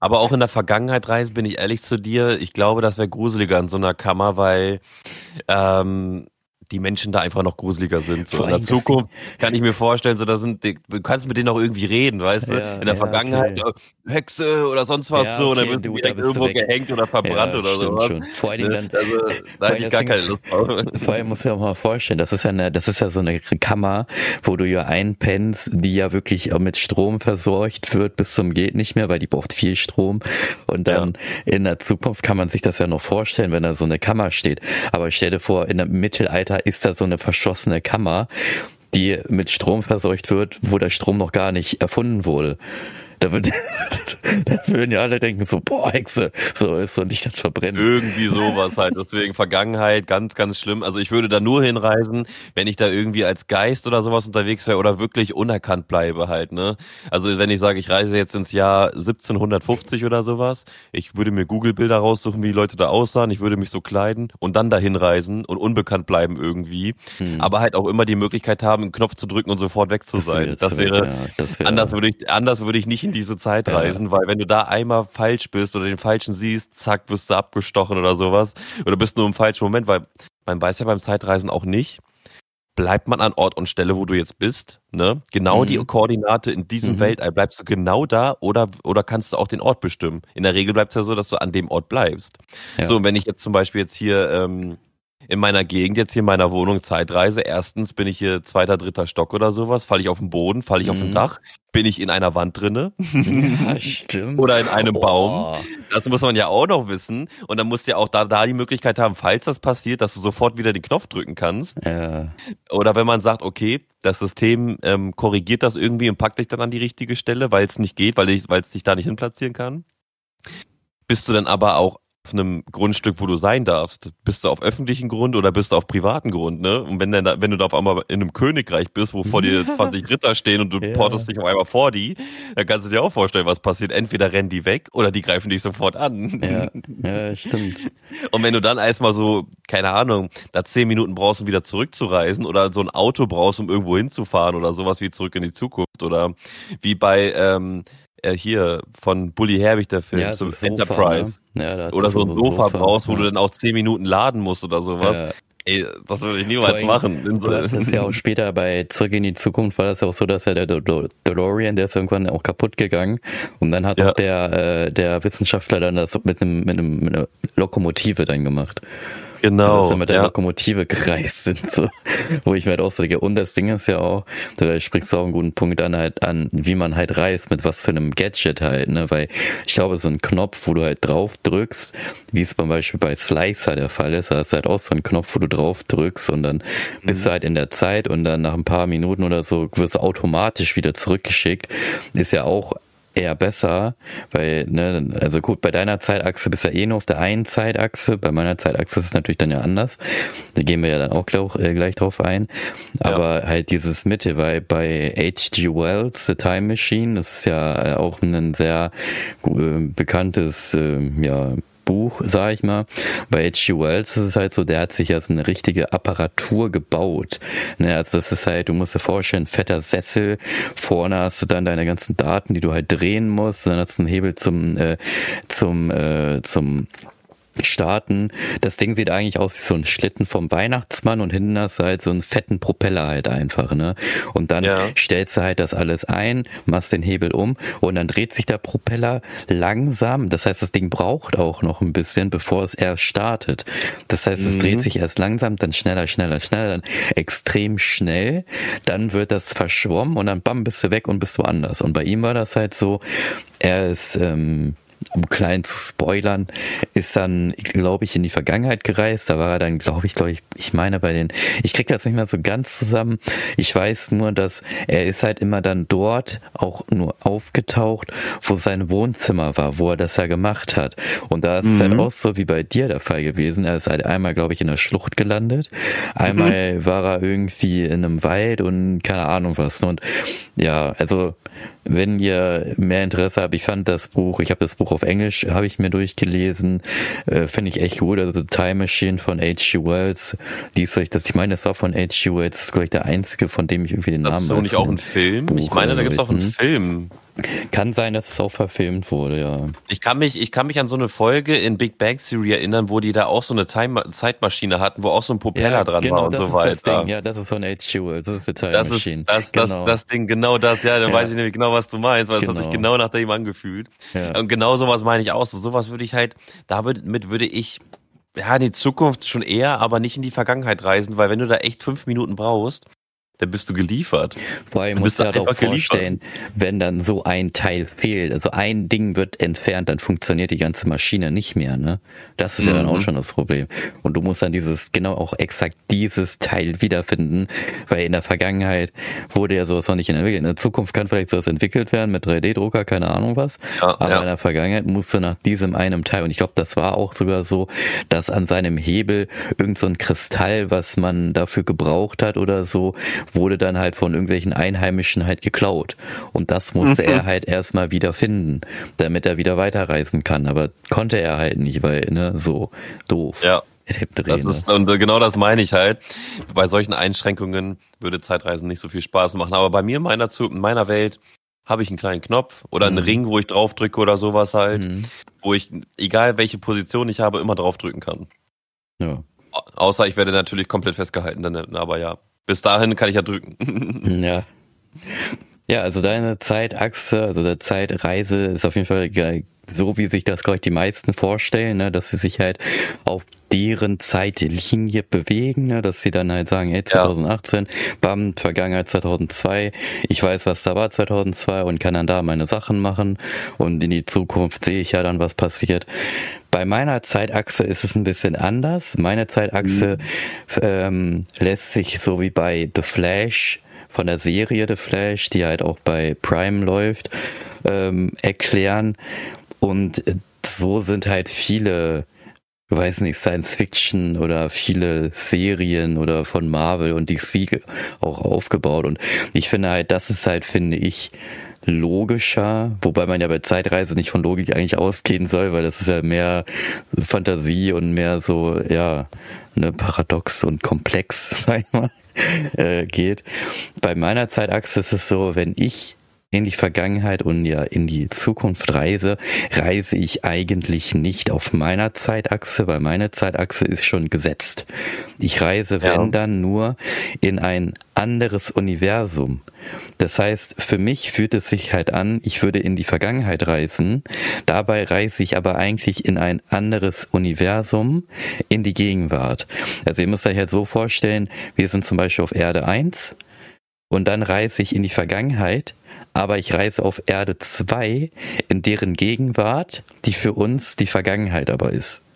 Aber auch in der Vergangenheit reisen, bin ich ehrlich zu dir, ich glaube, das wäre gruseliger in so einer Kammer, weil ähm, die Menschen da einfach noch gruseliger sind. So in der Zukunft kann ich mir vorstellen, so da sind, die, du kannst mit denen auch irgendwie reden, weißt du? Ja, in der ja, Vergangenheit okay. Hexe oder sonst was ja, so, und dann wird du, direkt irgendwo gehängt oder verbrannt oder so. Schon. Vor allen Dingen dann, also, da hätte ich gar keine Lust drauf. Vor allem du dir auch mal vorstellen, das ist ja eine, das ist ja so eine Kammer, wo du ja einpennst, die ja wirklich mit Strom versorgt wird bis zum geht nicht mehr, weil die braucht viel Strom. Und dann in der Zukunft kann man sich das ja noch vorstellen, wenn da so eine Kammer steht. Aber stell dir vor, in einem Mittelalter ist da so eine verschlossene Kammer, die mit Strom verseucht wird, wo der Strom noch gar nicht erfunden wurde. Da, da würden ja alle denken so, boah, Hexe, so ist und nicht dann verbrennen. Irgendwie sowas halt. Deswegen Vergangenheit, ganz, ganz schlimm. Also ich würde da nur hinreisen, wenn ich da irgendwie als Geist oder sowas unterwegs wäre oder wirklich unerkannt bleibe halt, ne? Also wenn ich sage, ich reise jetzt ins Jahr 1750 oder sowas, ich würde mir Google-Bilder raussuchen, wie die Leute da aussahen, ich würde mich so kleiden und dann dahin reisen und unbekannt bleiben irgendwie. Hm. Aber halt auch immer die Möglichkeit haben, einen Knopf zu drücken und sofort weg zu sein. Das, wäre, ja, das wäre anders würde ich, anders würde ich nicht diese Zeit reisen, ja. weil wenn du da einmal falsch bist oder den falschen siehst, zack, wirst du abgestochen oder sowas. Oder bist nur im falschen Moment, weil man weiß ja beim Zeitreisen auch nicht, bleibt man an Ort und Stelle, wo du jetzt bist, ne? Genau mhm. die Koordinate in diesem mhm. Weltall, bleibst du genau da oder, oder kannst du auch den Ort bestimmen? In der Regel bleibt es ja so, dass du an dem Ort bleibst. Ja. So, und wenn ich jetzt zum Beispiel jetzt hier ähm, in meiner Gegend, jetzt hier in meiner Wohnung Zeitreise. Erstens bin ich hier zweiter, dritter Stock oder sowas, falle ich auf den Boden, falle ich mhm. auf dem Dach, bin ich in einer Wand drinne. Ja, stimmt. oder in einem oh. Baum. Das muss man ja auch noch wissen. Und dann musst du ja auch da, da die Möglichkeit haben, falls das passiert, dass du sofort wieder den Knopf drücken kannst. Ja. Oder wenn man sagt, okay, das System ähm, korrigiert das irgendwie und packt dich dann an die richtige Stelle, weil es nicht geht, weil es dich da nicht hinplatzieren kann. Bist du dann aber auch auf einem Grundstück, wo du sein darfst. Bist du auf öffentlichen Grund oder bist du auf privaten Grund, ne? Und wenn dann da, wenn du da auf einmal in einem Königreich bist, wo vor dir 20 Ritter stehen und du ja. portest dich auf einmal vor die, dann kannst du dir auch vorstellen, was passiert. Entweder rennen die weg oder die greifen dich sofort an. Ja, ja stimmt. Und wenn du dann erstmal so, keine Ahnung, da zehn Minuten brauchst, um wieder zurückzureisen oder so ein Auto brauchst, um irgendwo hinzufahren oder sowas wie zurück in die Zukunft oder wie bei ähm, äh, hier von Bully Herbig der Film, ja, so Sofa, Enterprise. Ne? Ja, oder so ein Sofa, Sofa brauchst, wo ja. du dann auch zehn Minuten laden musst oder sowas. Ja. Ey, das würde ich niemals machen. Das ist ja auch später bei Zurück in die Zukunft war das ja auch so, dass ja der DeLorean, der ist irgendwann auch kaputt gegangen und dann hat ja. auch der, äh, der Wissenschaftler dann das mit einem, mit einem mit einer Lokomotive dann gemacht. Genau. Dass wir mit der ja. Lokomotive gereist sind. So. Wo ich mir halt auch so denke, und das Ding ist ja auch, da sprichst du auch einen guten Punkt an halt an, wie man halt reist, mit was für einem Gadget halt, ne? Weil ich glaube, so ein Knopf, wo du halt drauf drückst, wie es zum Beispiel bei Slicer der Fall ist, da hast du halt auch so einen Knopf, wo du drauf drückst und dann mhm. bist du halt in der Zeit und dann nach ein paar Minuten oder so wirst du automatisch wieder zurückgeschickt. Ist ja auch eher besser, weil, ne, also gut, bei deiner Zeitachse bist du ja eh nur auf der einen Zeitachse, bei meiner Zeitachse ist es natürlich dann ja anders. Da gehen wir ja dann auch gleich, äh, gleich drauf ein. Aber ja. halt dieses Mitte, weil bei H.G. Wells, The Time Machine, das ist ja auch ein sehr äh, bekanntes, äh, ja, Buch, sag ich mal. Bei H.G. Wells ist es halt so, der hat sich so eine richtige Apparatur gebaut. Ne, also das ist halt, du musst dir vorstellen, fetter Sessel, vorne hast du dann deine ganzen Daten, die du halt drehen musst, dann hast du einen Hebel zum, äh, zum, äh, zum starten. Das Ding sieht eigentlich aus wie so ein Schlitten vom Weihnachtsmann und hinten hast du halt so einen fetten Propeller halt einfach, ne? Und dann ja. stellst du halt das alles ein, machst den Hebel um und dann dreht sich der Propeller langsam. Das heißt, das Ding braucht auch noch ein bisschen, bevor es erst startet. Das heißt, es mhm. dreht sich erst langsam, dann schneller, schneller, schneller, dann extrem schnell. Dann wird das verschwommen und dann bam, bist du weg und bist woanders. Und bei ihm war das halt so, er ist, ähm, um klein zu spoilern, ist dann, glaube ich, in die Vergangenheit gereist. Da war er dann, glaube ich, glaube ich, ich meine bei den, ich krieg das nicht mehr so ganz zusammen. Ich weiß nur, dass er ist halt immer dann dort auch nur aufgetaucht, wo sein Wohnzimmer war, wo er das ja gemacht hat. Und da ist mhm. es halt mhm. auch so wie bei dir der Fall gewesen. Er ist halt einmal, glaube ich, in der Schlucht gelandet. Einmal mhm. war er irgendwie in einem Wald und keine Ahnung was. Und ja, also wenn ihr mehr Interesse habt, ich fand das Buch, ich habe das Buch auf Englisch, habe ich mir durchgelesen, äh, finde ich echt gut. Also Time Machine von H.G. Wells, liest euch das. Ich meine, das war von H.G. Wells, das ist glaube ich der einzige, von dem ich irgendwie den Namen weiß. Das ist nicht auch ein Film? Buch ich meine, da gibt es auch einen Film. Kann sein, dass es auch verfilmt wurde, ja. Ich kann mich, ich kann mich an so eine Folge in Big Bang Theory erinnern, wo die da auch so eine Time Zeitmaschine hatten, wo auch so ein Propeller ja, dran genau, war und so weiter. Das Ding. Ja, das ist von H.G. Das ist die Time das Machine. Ist, das, genau. das, das Ding, genau das, ja, dann ja. weiß ich nämlich genau, was du meinst, weil es genau. hat sich genau, genau nach dem angefühlt. Ja. Und genau sowas meine ich auch. So sowas würde ich halt, damit würde ich ja, in die Zukunft schon eher, aber nicht in die Vergangenheit reisen, weil wenn du da echt fünf Minuten brauchst, dann bist du geliefert. Vor allem musst du halt auch vorstellen, geliefert. wenn dann so ein Teil fehlt, also ein Ding wird entfernt, dann funktioniert die ganze Maschine nicht mehr, ne? Das ist mhm. ja dann auch mhm. schon das Problem. Und du musst dann dieses, genau auch exakt dieses Teil wiederfinden, weil in der Vergangenheit wurde ja sowas noch nicht entwickelt. In der Zukunft kann vielleicht sowas entwickelt werden mit 3D-Drucker, keine Ahnung was. Ja, aber ja. in der Vergangenheit musst du nach diesem einem Teil, und ich glaube, das war auch sogar so, dass an seinem Hebel irgend so ein Kristall, was man dafür gebraucht hat oder so, wurde dann halt von irgendwelchen Einheimischen halt geklaut. Und das musste mhm. er halt erstmal wieder finden, damit er wieder weiterreisen kann. Aber konnte er halt nicht, weil, ne, so doof. Ja. Das ist, und genau das meine ich halt. Bei solchen Einschränkungen würde Zeitreisen nicht so viel Spaß machen. Aber bei mir in meiner, in meiner Welt habe ich einen kleinen Knopf oder einen mhm. Ring, wo ich draufdrücke oder sowas halt, mhm. wo ich, egal welche Position ich habe, immer draufdrücken kann. Ja. Außer ich werde natürlich komplett festgehalten, dann, aber ja. Bis dahin kann ich ja drücken. ja. Ja, also deine Zeitachse, also der Zeitreise ist auf jeden Fall so, wie sich das, glaube ich, die meisten vorstellen, ne, dass sie sich halt auf deren Zeitlinie bewegen, ne, dass sie dann halt sagen, hey, 2018, ja. bam, Vergangenheit 2002, ich weiß, was da war 2002 und kann dann da meine Sachen machen und in die Zukunft sehe ich ja dann, was passiert. Bei meiner Zeitachse ist es ein bisschen anders. Meine Zeitachse mhm. ähm, lässt sich so wie bei The Flash von der Serie The Flash, die halt auch bei Prime läuft, ähm, erklären. Und so sind halt viele weiß nicht, Science Fiction oder viele Serien oder von Marvel und DC auch aufgebaut. Und ich finde halt, das ist halt, finde ich, logischer, wobei man ja bei Zeitreise nicht von Logik eigentlich ausgehen soll, weil das ist ja mehr Fantasie und mehr so, ja, ne, paradox und komplex, sag ich mal, äh, geht. Bei meiner Zeitachse ist es so, wenn ich in die Vergangenheit und ja in die Zukunft reise, reise ich eigentlich nicht auf meiner Zeitachse, weil meine Zeitachse ist schon gesetzt. Ich reise, wenn ja. dann, nur in ein anderes Universum. Das heißt, für mich fühlt es sich halt an, ich würde in die Vergangenheit reisen, dabei reise ich aber eigentlich in ein anderes Universum, in die Gegenwart. Also ihr müsst euch halt so vorstellen, wir sind zum Beispiel auf Erde 1 und dann reise ich in die Vergangenheit, aber ich reise auf Erde 2, in deren Gegenwart, die für uns die Vergangenheit aber ist.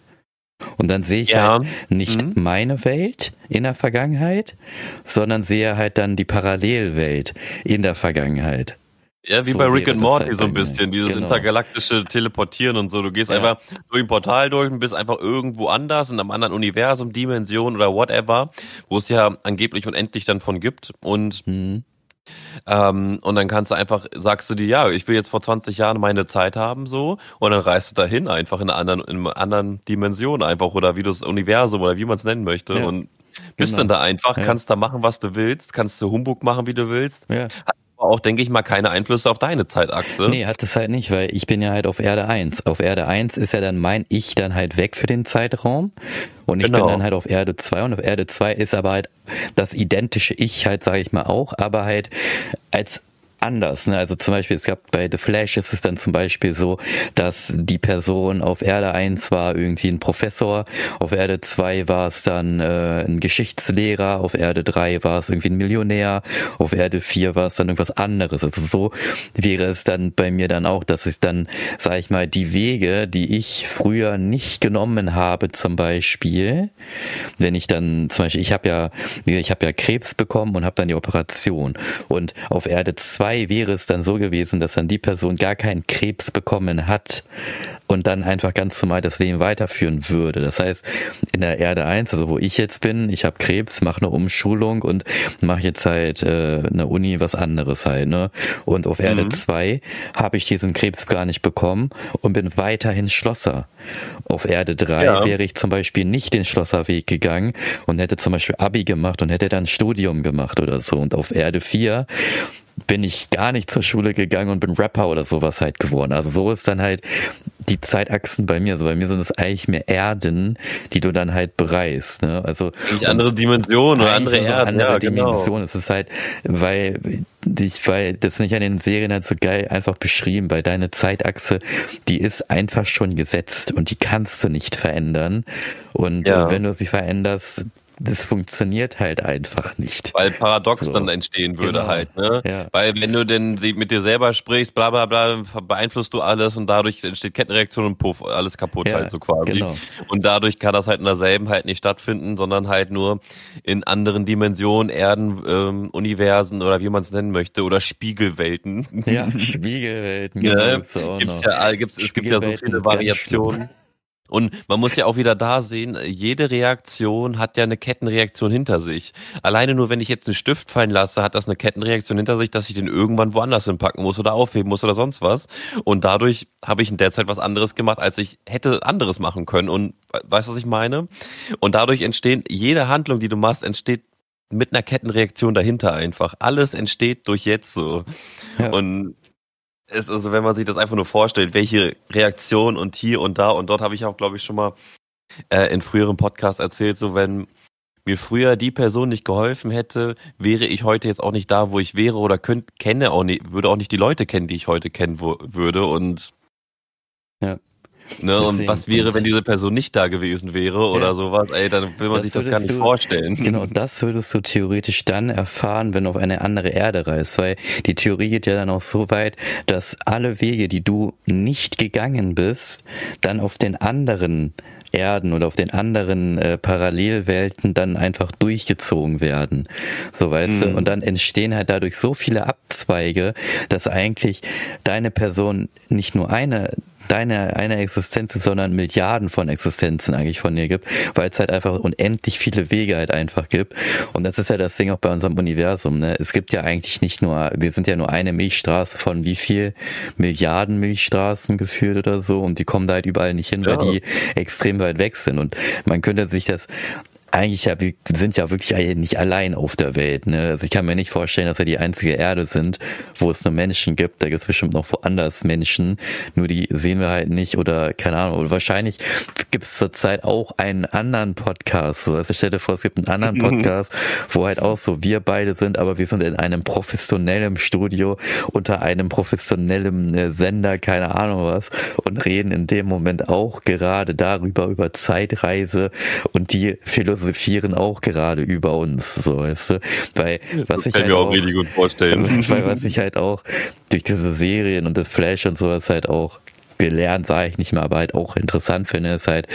Und dann sehe ich ja. halt nicht mhm. meine Welt in der Vergangenheit, sondern sehe halt dann die Parallelwelt in der Vergangenheit. Ja, wie so bei Rick and Morty halt so ein bisschen, dieses genau. intergalaktische Teleportieren und so. Du gehst ja. einfach durch ein Portal durch und bist einfach irgendwo anders in einem anderen Universum, Dimension oder whatever, wo es ja angeblich unendlich dann von gibt. Und mhm. Ähm, und dann kannst du einfach, sagst du dir, ja, ich will jetzt vor 20 Jahren meine Zeit haben, so, und dann reist du dahin einfach in einer anderen, in einer anderen Dimension einfach, oder wie das Universum, oder wie man es nennen möchte, ja. und bist genau. dann da einfach, ja. kannst da machen, was du willst, kannst du Humbug machen, wie du willst. Ja auch, denke ich mal, keine Einflüsse auf deine Zeitachse. Nee, hat es halt nicht, weil ich bin ja halt auf Erde 1. Auf Erde 1 ist ja dann mein Ich dann halt weg für den Zeitraum. Und ich genau. bin dann halt auf Erde 2 und auf Erde 2 ist aber halt das identische Ich halt, sage ich mal auch, aber halt als anders. Ne? Also zum Beispiel, es gab bei The Flash ist es dann zum Beispiel so, dass die Person auf Erde 1 war irgendwie ein Professor, auf Erde 2 war es dann äh, ein Geschichtslehrer, auf Erde 3 war es irgendwie ein Millionär, auf Erde 4 war es dann irgendwas anderes. Also so wäre es dann bei mir dann auch, dass ich dann, sag ich mal, die Wege, die ich früher nicht genommen habe, zum Beispiel, wenn ich dann, zum Beispiel, ich habe ja, ich habe ja Krebs bekommen und habe dann die Operation und auf Erde 2 2 wäre es dann so gewesen, dass dann die Person gar keinen Krebs bekommen hat und dann einfach ganz normal das Leben weiterführen würde. Das heißt, in der Erde 1, also wo ich jetzt bin, ich habe Krebs, mache eine Umschulung und mache jetzt halt äh, eine Uni was anderes halt. Ne? Und auf Erde mhm. 2 habe ich diesen Krebs gar nicht bekommen und bin weiterhin Schlosser. Auf Erde 3 ja. wäre ich zum Beispiel nicht den Schlosserweg gegangen und hätte zum Beispiel Abi gemacht und hätte dann Studium gemacht oder so. Und auf Erde 4 bin ich gar nicht zur Schule gegangen und bin Rapper oder sowas halt geworden. Also so ist dann halt die Zeitachsen bei mir. Also bei mir sind es eigentlich mehr Erden, die du dann halt bereist. Ne? Also andere Dimensionen oder andere Erden. Andere ja, genau. Dimensionen. Genau. Es ist halt, weil ich, weil das nicht an den Serien halt so geil einfach beschrieben, weil deine Zeitachse, die ist einfach schon gesetzt und die kannst du nicht verändern. Und ja. wenn du sie veränderst, das funktioniert halt einfach nicht. Weil Paradox so. dann entstehen würde genau. halt, ne? Ja. Weil wenn du denn mit dir selber sprichst, bla bla bla, beeinflusst du alles und dadurch entsteht Kettenreaktion und puff, alles kaputt ja, halt so quasi. Genau. Und dadurch kann das halt in derselben halt nicht stattfinden, sondern halt nur in anderen Dimensionen, Erden, ähm, Universen oder wie man es nennen möchte, oder Spiegelwelten. Ja, Spiegelwelten. Genau, ja, gibt's, gibt's ja, gibt's, es gibt ja so viele Variationen. Und man muss ja auch wieder da sehen, jede Reaktion hat ja eine Kettenreaktion hinter sich. Alleine nur, wenn ich jetzt einen Stift fallen lasse, hat das eine Kettenreaktion hinter sich, dass ich den irgendwann woanders hinpacken muss oder aufheben muss oder sonst was. Und dadurch habe ich in der Zeit was anderes gemacht, als ich hätte anderes machen können. Und weißt du, was ich meine? Und dadurch entstehen, jede Handlung, die du machst, entsteht mit einer Kettenreaktion dahinter einfach. Alles entsteht durch jetzt so. Ja. Und ist also, wenn man sich das einfach nur vorstellt, welche Reaktion und hier und da und dort habe ich auch, glaube ich, schon mal äh, in früheren Podcasts erzählt, so wenn mir früher die Person nicht geholfen hätte, wäre ich heute jetzt auch nicht da, wo ich wäre oder könnt, kenne auch nicht, würde auch nicht die Leute kennen, die ich heute kennen würde und ja. Ne, und was wäre, wenn diese Person nicht da gewesen wäre oder ja. sowas? Ey, dann will man das sich das gar nicht du, vorstellen. Genau, das würdest du theoretisch dann erfahren, wenn du auf eine andere Erde reist, weil die Theorie geht ja dann auch so weit, dass alle Wege, die du nicht gegangen bist, dann auf den anderen Erden oder auf den anderen äh, Parallelwelten dann einfach durchgezogen werden. So weißt mhm. du, und dann entstehen halt dadurch so viele Abzweige, dass eigentlich deine Person nicht nur eine deine eine Existenz ist, sondern Milliarden von Existenzen eigentlich von dir gibt, weil es halt einfach unendlich viele Wege halt einfach gibt. Und das ist ja das Ding auch bei unserem Universum. Ne? Es gibt ja eigentlich nicht nur, wir sind ja nur eine Milchstraße von wie viel Milliarden Milchstraßen geführt oder so und die kommen da halt überall nicht hin, ja. weil die extrem weit weg sind. Und man könnte sich das eigentlich ja, wir sind ja wirklich nicht allein auf der Welt. Ne? Also ich kann mir nicht vorstellen, dass wir die einzige Erde sind, wo es nur Menschen gibt. Da gibt es bestimmt noch woanders Menschen, nur die sehen wir halt nicht oder keine Ahnung. Oder wahrscheinlich gibt es zurzeit auch einen anderen Podcast. So, also stell dir vor, es gibt einen anderen Podcast, wo halt auch so wir beide sind, aber wir sind in einem professionellen Studio unter einem professionellen äh, Sender, keine Ahnung was, und reden in dem Moment auch gerade darüber, über Zeitreise und die Philosophie philosophieren auch gerade über uns, so weißt du. Weil was das ich kann halt mir auch, auch richtig gut vorstellen. Weil was ich halt auch durch diese Serien und das Flash und sowas halt auch gelernt, sage ich nicht mehr, aber halt auch interessant finde, ist halt,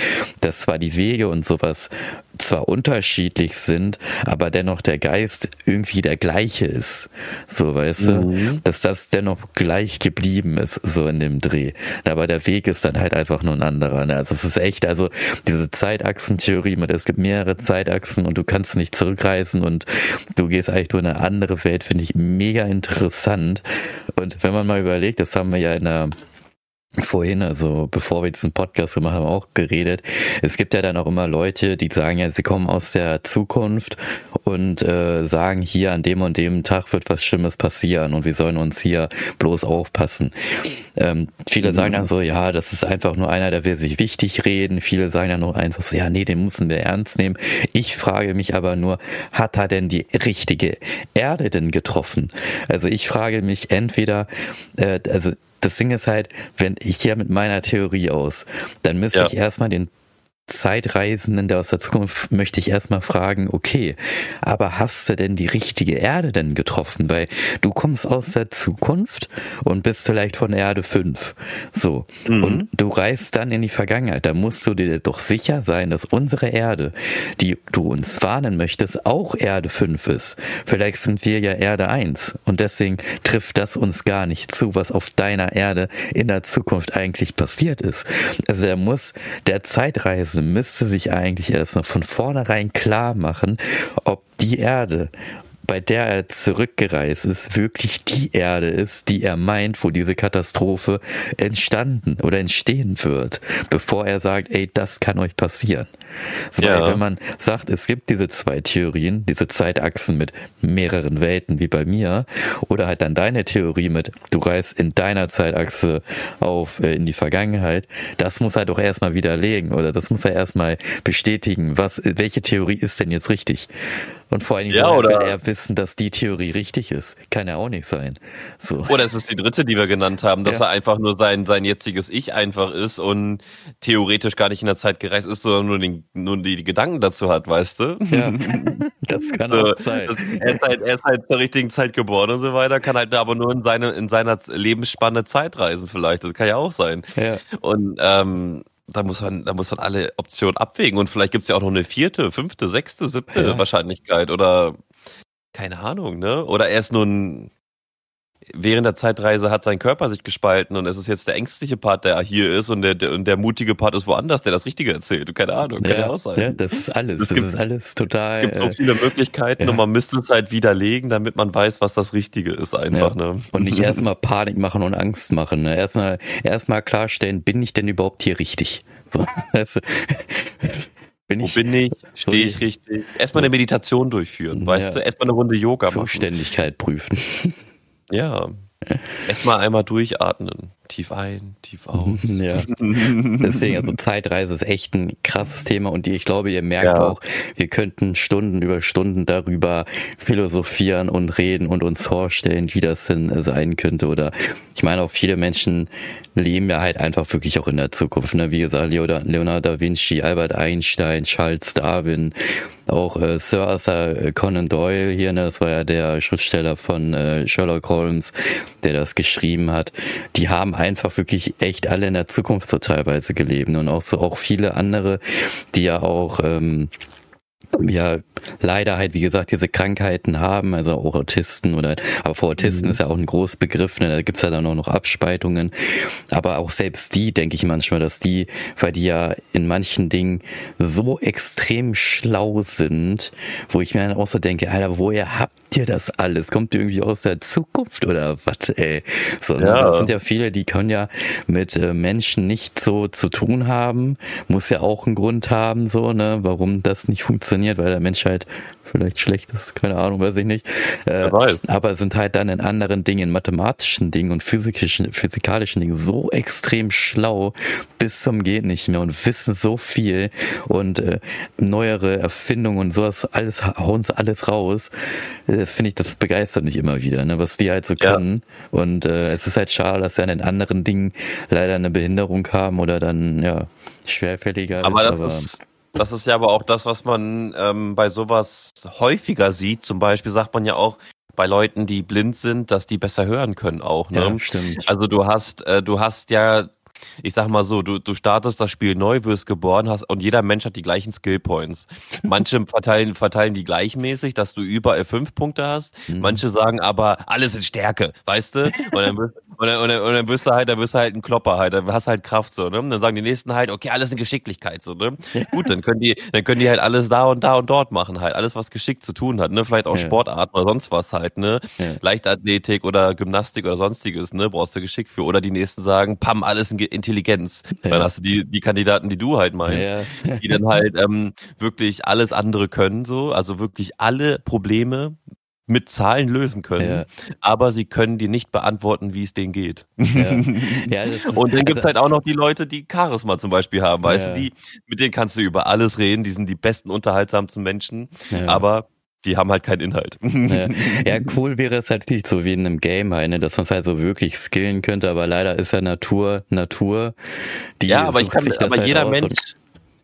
dass zwar die Wege und sowas zwar unterschiedlich sind, aber dennoch der Geist irgendwie der gleiche ist. So, weißt mhm. du? Dass das dennoch gleich geblieben ist, so in dem Dreh. Aber der Weg ist dann halt einfach nur ein anderer. Ne? Also es ist echt, also diese Zeitachsentheorie, es gibt mehrere Zeitachsen und du kannst nicht zurückreisen und du gehst eigentlich nur in eine andere Welt, finde ich mega interessant. Und wenn man mal überlegt, das haben wir ja in der vorhin, also bevor wir diesen Podcast gemacht haben, auch geredet. Es gibt ja dann auch immer Leute, die sagen ja, sie kommen aus der Zukunft und äh, sagen, hier an dem und dem Tag wird was Schlimmes passieren und wir sollen uns hier bloß aufpassen. Ähm, viele mhm. sagen dann so, ja, das ist einfach nur einer, der will sich wichtig reden. Viele sagen dann nur einfach so, ja, nee, den müssen wir ernst nehmen. Ich frage mich aber nur, hat er denn die richtige Erde denn getroffen? Also ich frage mich entweder, äh, also das Ding ist halt, wenn ich hier mit meiner Theorie aus, dann müsste ja. ich erstmal den Zeitreisenden der aus der Zukunft möchte ich erstmal fragen, okay, aber hast du denn die richtige Erde denn getroffen? Weil du kommst aus der Zukunft und bist vielleicht von Erde 5. So. Mhm. Und du reist dann in die Vergangenheit. Da musst du dir doch sicher sein, dass unsere Erde, die du uns warnen möchtest, auch Erde 5 ist. Vielleicht sind wir ja Erde 1 und deswegen trifft das uns gar nicht zu, was auf deiner Erde in der Zukunft eigentlich passiert ist. Also er muss der Zeitreise Ganze müsste sich eigentlich erstmal von vornherein klar machen, ob die Erde bei der er zurückgereist ist, wirklich die Erde ist, die er meint, wo diese Katastrophe entstanden oder entstehen wird, bevor er sagt, ey, das kann euch passieren. So, ja. wenn man sagt, es gibt diese zwei Theorien, diese Zeitachsen mit mehreren Welten wie bei mir, oder halt dann deine Theorie mit, du reist in deiner Zeitachse auf äh, in die Vergangenheit, das muss er doch erstmal widerlegen oder das muss er erstmal bestätigen, was, welche Theorie ist denn jetzt richtig? Und vor allen Dingen ja, will er wissen, dass die Theorie richtig ist. Kann ja auch nicht sein. So. Oder es ist die dritte, die wir genannt haben, dass ja. er einfach nur sein, sein jetziges Ich einfach ist und theoretisch gar nicht in der Zeit gereist ist, sondern nur, den, nur die, Gedanken dazu hat, weißt du? Ja, das kann so, auch sein. Das, er, ist halt, er ist halt zur richtigen Zeit geboren und so weiter, kann halt aber nur in, seine, in seiner Lebensspanne Zeit reisen vielleicht. Das kann ja auch sein. Ja. Und ähm, da muss man, da muss man alle Optionen abwägen und vielleicht gibt's ja auch noch eine vierte, fünfte, sechste, siebte ja. Wahrscheinlichkeit oder keine Ahnung, ne? Oder er ist nun während der Zeitreise hat sein Körper sich gespalten und es ist jetzt der ängstliche Part, der hier ist und der, der, und der mutige Part ist woanders, der das Richtige erzählt. Keine Ahnung, kann ja, auch sein. Ja, das ist alles. Es das gibt, ist alles total. Es gibt so viele Möglichkeiten ja. und man müsste es halt widerlegen, damit man weiß, was das Richtige ist einfach. Ja. Ne? Und nicht erstmal Panik machen und Angst machen. Ne? Erstmal erstmal klarstellen, bin ich denn überhaupt hier richtig? So, also, bin ich, Wo bin ich? Stehe ich richtig? Erstmal so, eine Meditation durchführen, weißt du? Erstmal eine Runde Yoga machen. Zuständigkeit prüfen. Ja. Erstmal einmal durchatmen. Tief ein, tief aus. Ja. Deswegen, also Zeitreise ist echt ein krasses Thema und die, ich glaube, ihr merkt ja. auch, wir könnten Stunden über Stunden darüber philosophieren und reden und uns vorstellen, wie das denn sein könnte. Oder ich meine auch viele Menschen leben ja halt einfach wirklich auch in der Zukunft. Ne? Wie gesagt, Leonardo da Vinci, Albert Einstein, Charles Darwin, auch äh, Sir Arthur Conan Doyle hier, ne? das war ja der Schriftsteller von äh, Sherlock Holmes, der das geschrieben hat. Die haben einfach wirklich echt alle in der Zukunft so teilweise gelebt. Und auch so auch viele andere, die ja auch ähm, ja leider halt, wie gesagt, diese Krankheiten haben, also auch Autisten oder, aber vor Autisten mhm. ist ja auch ein Großbegriff, ne, da gibt's ja dann auch noch Abspaltungen, aber auch selbst die denke ich manchmal, dass die, weil die ja in manchen Dingen so extrem schlau sind, wo ich mir dann auch so denke, Alter, woher habt ihr das alles? Kommt ihr irgendwie aus der Zukunft oder was, ey? So, ne, ja. das sind ja viele, die können ja mit äh, Menschen nicht so zu tun haben, muss ja auch einen Grund haben, so, ne, warum das nicht funktioniert, weil der Mensch halt vielleicht schlecht ist, keine Ahnung, weiß ich nicht. Äh, aber sind halt dann in anderen Dingen, in mathematischen Dingen und physikischen, physikalischen Dingen so extrem schlau bis zum geht nicht mehr und wissen so viel und äh, neuere Erfindungen und sowas, alles hauen sie alles raus. Äh, Finde ich, das begeistert mich immer wieder, ne, was die halt so ja. können. Und äh, es ist halt schade, dass sie an den anderen Dingen leider eine Behinderung haben oder dann, ja, schwerfälliger aber ist. Das aber ist das ist ja aber auch das, was man ähm, bei sowas häufiger sieht. Zum Beispiel sagt man ja auch bei Leuten, die blind sind, dass die besser hören können auch. Ne? Ja, stimmt. Also du hast, äh, du hast ja ich sag mal so, du, du startest das Spiel neu, wirst geboren hast und jeder Mensch hat die gleichen Skillpoints. Manche verteilen, verteilen die gleichmäßig, dass du überall fünf Punkte hast. Mhm. Manche sagen aber, alles in Stärke, weißt du? Und dann, wirst, und dann, und dann, und dann wirst du halt, dann wirst du halt ein Klopper halt, dann hast halt Kraft so, ne? Und dann sagen die nächsten halt, okay, alles in Geschicklichkeit so, ne? Gut, dann können die, dann können die halt alles da und da und dort machen halt, alles was geschickt zu tun hat, ne? Vielleicht auch ja. Sportarten oder sonst was halt, ne? Ja. Leichtathletik oder Gymnastik oder sonstiges, ne? Brauchst du Geschick für. Oder die nächsten sagen, pam, alles in Intelligenz. Ja. Dann hast du die, die Kandidaten, die du halt meinst, ja. die dann halt ähm, wirklich alles andere können, so, also wirklich alle Probleme mit Zahlen lösen können, ja. aber sie können dir nicht beantworten, wie es denen geht. Ja. Ja, ist, und dann also, halt auch noch die Leute, die Charisma zum Beispiel haben, weißt du, die, mit denen kannst du über alles reden, die sind die besten, unterhaltsamsten Menschen, aber die haben halt keinen Inhalt. Ja. ja, cool wäre es halt natürlich so wie in einem Game halt, ne, dass man es halt so wirklich skillen könnte, aber leider ist ja Natur Natur. Die ja, aber ich kann, aber halt jeder Mensch,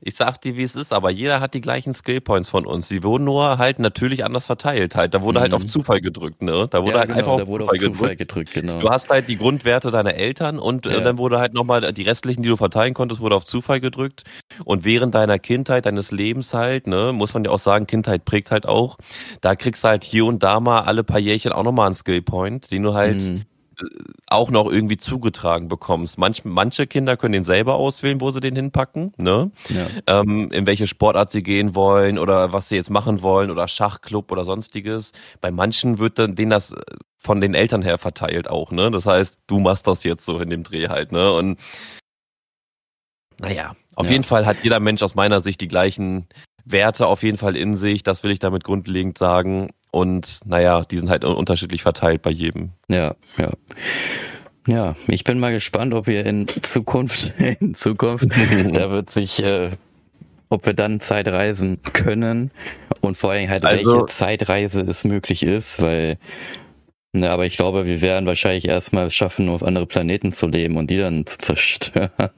ich sag dir, wie es ist, aber jeder hat die gleichen Skillpoints von uns. Die wurden nur halt natürlich anders verteilt. Halt, da wurde halt mhm. halt auf Zufall gedrückt, ne? Da wurde ja, halt genau, einfach auf, Zufall, auf Zufall gedrückt. gedrückt. genau. Du hast halt die Grundwerte deiner Eltern und äh, ja. dann wurde halt nochmal die restlichen, die du verteilen konntest, wurde auf Zufall gedrückt. Und während deiner Kindheit, deines Lebens halt, ne, muss man ja auch sagen, Kindheit prägt halt auch. Da kriegst du halt hier und da mal alle paar Jährchen auch nochmal einen Skillpoint, den du halt mhm auch noch irgendwie zugetragen bekommst. Manch, manche Kinder können den selber auswählen, wo sie den hinpacken, ne? Ja. Ähm, in welche Sportart sie gehen wollen oder was sie jetzt machen wollen oder Schachclub oder sonstiges. Bei manchen wird dann denen das von den Eltern her verteilt auch, ne? Das heißt, du machst das jetzt so in dem Dreh halt, ne? Und naja, auf ja. jeden Fall hat jeder Mensch aus meiner Sicht die gleichen Werte auf jeden Fall in sich. Das will ich damit grundlegend sagen. Und naja, die sind halt unterschiedlich verteilt bei jedem. Ja, ja. Ja, ich bin mal gespannt, ob wir in Zukunft, in Zukunft, da wird sich, äh, ob wir dann Zeitreisen können und vor allem halt, also, welche Zeitreise es möglich ist, weil, ne, aber ich glaube, wir werden wahrscheinlich erstmal schaffen, auf andere Planeten zu leben und die dann zu zerstören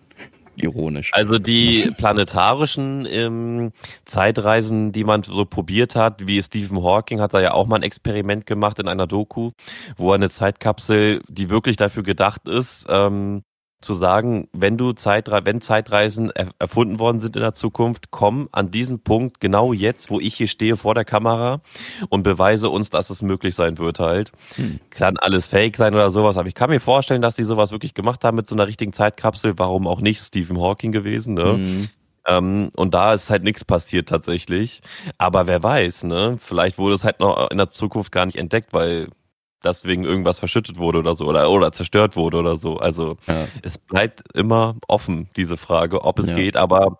ironisch. Also die planetarischen ähm, Zeitreisen, die man so probiert hat, wie Stephen Hawking hat da ja auch mal ein Experiment gemacht in einer Doku, wo er eine Zeitkapsel, die wirklich dafür gedacht ist, ähm, zu sagen, wenn du Zeitre wenn Zeitreisen er erfunden worden sind in der Zukunft, komm an diesen Punkt genau jetzt, wo ich hier stehe vor der Kamera und beweise uns, dass es möglich sein wird halt. Hm. Kann alles fake sein oder sowas, aber ich kann mir vorstellen, dass die sowas wirklich gemacht haben mit so einer richtigen Zeitkapsel. Warum auch nicht Stephen Hawking gewesen, ne? Hm. Ähm, und da ist halt nichts passiert tatsächlich. Aber wer weiß, ne? Vielleicht wurde es halt noch in der Zukunft gar nicht entdeckt, weil dass wegen irgendwas verschüttet wurde oder so oder, oder zerstört wurde oder so. Also ja. es bleibt immer offen, diese Frage, ob es ja. geht, aber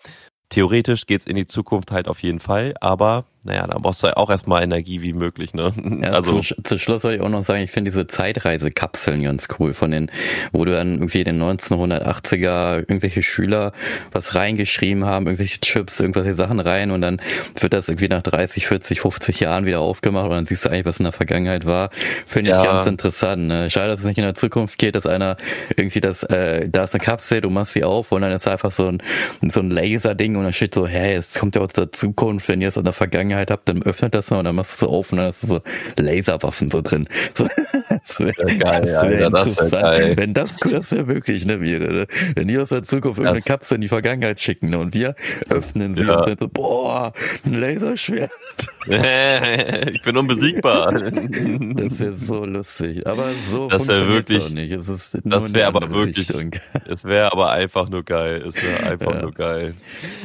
theoretisch geht es in die Zukunft halt auf jeden Fall, aber naja, da brauchst du ja auch erstmal Energie wie möglich, ne? Ja, also zu, zu Schluss soll ich auch noch sagen, ich finde diese Zeitreisekapseln ganz cool, von den, wo du dann irgendwie in den 1980er irgendwelche Schüler was reingeschrieben haben, irgendwelche Chips, irgendwelche Sachen rein und dann wird das irgendwie nach 30, 40, 50 Jahren wieder aufgemacht und dann siehst du eigentlich, was in der Vergangenheit war. Finde ich ja. ganz interessant. Ne? Schade, dass es nicht in der Zukunft geht, dass einer irgendwie das, äh, da ist eine Kapsel, du machst sie auf und dann ist einfach so ein, so ein Laserding und dann steht so, hey, es kommt ja aus der Zukunft, wenn ihr es in der Vergangenheit Vergangenheit habt, dann öffnet das mal und dann machst du so auf und dann hast du so Laserwaffen so drin. So, das wäre wär geil, das wär Alter, das wär geil. Wenn das, das ja wirklich ne, wäre, ne? wenn die aus der Zukunft irgendeine Kapsel in die Vergangenheit schicken ne, und wir öffnen sie ja. und sind so, boah, ein Laserschwert. ich bin unbesiegbar. das ist so lustig, aber so das funktioniert wirklich, auch nicht. Es ist das wäre aber wirklich, Richtung. es wäre aber einfach nur geil. Es wäre einfach ja. nur geil.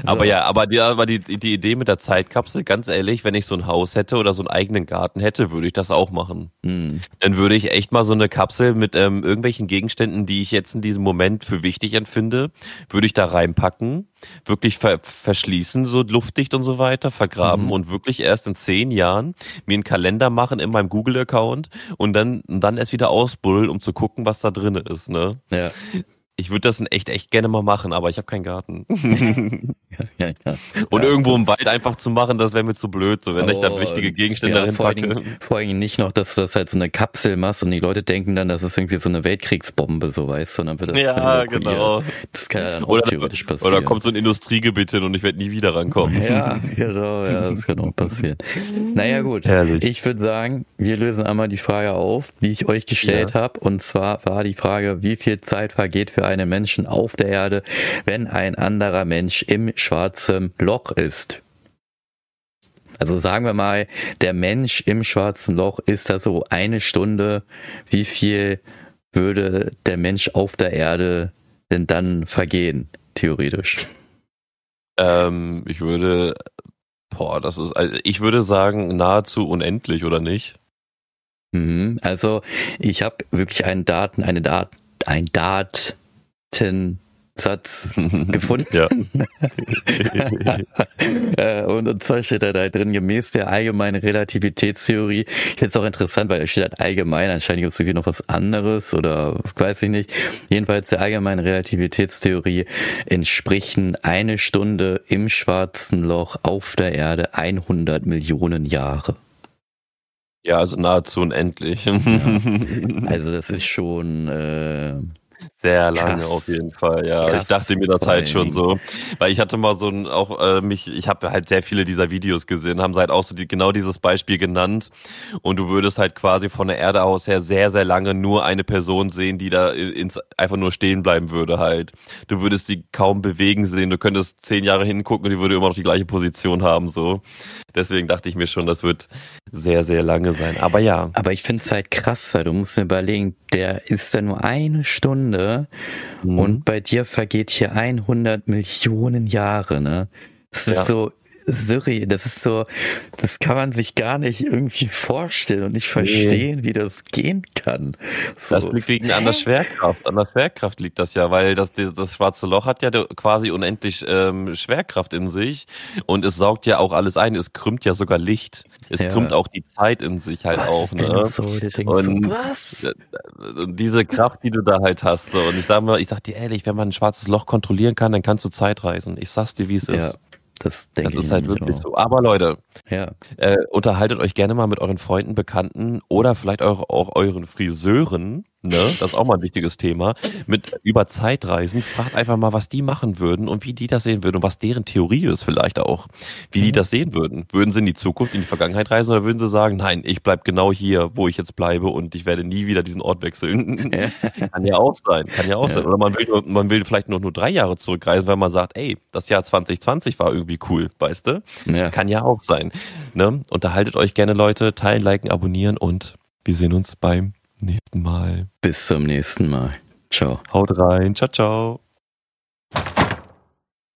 Aber so. ja, aber die, aber die, die Idee mit der Zeitkapsel, ganz ehrlich, wenn ich so ein Haus hätte oder so einen eigenen Garten hätte, würde ich das auch machen. Mhm. Dann würde ich echt mal so eine Kapsel mit ähm, irgendwelchen Gegenständen, die ich jetzt in diesem Moment für wichtig empfinde, würde ich da reinpacken wirklich ver verschließen, so luftdicht und so weiter, vergraben mhm. und wirklich erst in zehn Jahren mir einen Kalender machen in meinem Google-Account und dann, dann erst wieder ausbuddeln, um zu gucken, was da drin ist, ne? Ja. Ich würde das in echt, echt gerne mal machen, aber ich habe keinen Garten. ja, ja, Und ja, irgendwo im Wald einfach zu machen, das wäre mir zu blöd, so wenn oh, ich dann wichtige Gegenstände ja, vor, allen vor allem nicht noch, dass du das halt so eine Kapsel machst und die Leute denken dann, das ist irgendwie so eine Weltkriegsbombe, so weißt du, und dann wird das Ja, genau. Das kann ja dann auch oder, theoretisch passieren. Oder kommt so ein Industriegebiet hin und ich werde nie wieder rankommen. Ja, genau, ja, das kann auch passieren. Naja, gut. Herrlich. Ich würde sagen, wir lösen einmal die Frage auf, die ich euch gestellt ja. habe, und zwar war die Frage, wie viel Zeit vergeht für einen Menschen auf der Erde, wenn ein anderer Mensch im schwarzen Loch ist. Also sagen wir mal, der Mensch im schwarzen Loch ist da so eine Stunde. Wie viel würde der Mensch auf der Erde denn dann vergehen, theoretisch? Ähm, ich würde, boah, das ist, also ich würde sagen, nahezu unendlich, oder nicht? Mhm, also ich habe wirklich einen Daten, eine Dat, ein Dat, Satz gefunden. Ja. Äh, und zwar steht da, da drin, gemäß der allgemeinen Relativitätstheorie. Ich finde es auch interessant, weil da steht halt allgemein, anscheinend gibt es irgendwie noch was anderes oder weiß ich nicht. Jedenfalls der allgemeinen Relativitätstheorie entsprechen eine Stunde im schwarzen Loch auf der Erde 100 Millionen Jahre. Ja, also nahezu unendlich. Ja. Also das ist schon... Äh, sehr lange Krass. auf jeden Fall, ja. Krass. Ich dachte mir das halt schon so. Weil ich hatte mal so ein, auch äh, mich, ich habe halt sehr viele dieser Videos gesehen, haben sie halt auch so die, genau dieses Beispiel genannt. Und du würdest halt quasi von der Erde aus her sehr, sehr lange nur eine Person sehen, die da ins, einfach nur stehen bleiben würde halt. Du würdest sie kaum bewegen sehen, du könntest zehn Jahre hingucken und die würde immer noch die gleiche Position haben, so. Deswegen dachte ich mir schon, das wird sehr, sehr lange sein. Aber ja. Aber ich finde es halt krass, weil du musst mir überlegen, der ist da nur eine Stunde mhm. und bei dir vergeht hier 100 Millionen Jahre, ne? Das ja. ist so surreal. Das ist so, das kann man sich gar nicht irgendwie vorstellen und nicht verstehen, nee. wie das gehen kann. So. Das liegt wegen an der Schwerkraft. An der Schwerkraft liegt das ja, weil das, das schwarze Loch hat ja quasi unendlich ähm, Schwerkraft in sich und es saugt ja auch alles ein. Es krümmt ja sogar Licht. Es ja. krümmt auch die Zeit in sich halt was auch. Ne? So, und so, was? diese Kraft, die du da halt hast. So. Und ich sag mal, ich sag dir ehrlich, wenn man ein schwarzes Loch kontrollieren kann, dann kannst du Zeit reisen. Ich sag's dir, wie es ja. ist. Das denke das ist halt wirklich auch. so. Aber Leute, ja. äh, unterhaltet euch gerne mal mit euren Freunden, Bekannten oder vielleicht auch, auch euren Friseuren ne, das ist auch mal ein wichtiges Thema, mit über Zeitreisen, fragt einfach mal, was die machen würden und wie die das sehen würden und was deren Theorie ist vielleicht auch, wie die mhm. das sehen würden. Würden sie in die Zukunft, in die Vergangenheit reisen oder würden sie sagen, nein, ich bleib genau hier, wo ich jetzt bleibe und ich werde nie wieder diesen Ort wechseln. kann ja auch sein, kann ja auch ja. sein. Oder man will, nur, man will vielleicht noch nur drei Jahre zurückreisen, weil man sagt, ey, das Jahr 2020 war irgendwie cool, weißt du? Ja. Kann ja auch sein. Ne? Unterhaltet euch gerne, Leute, teilen, liken, abonnieren und wir sehen uns beim nächsten Mal. Bis zum nächsten Mal. Ciao. Haut rein. Ciao, ciao.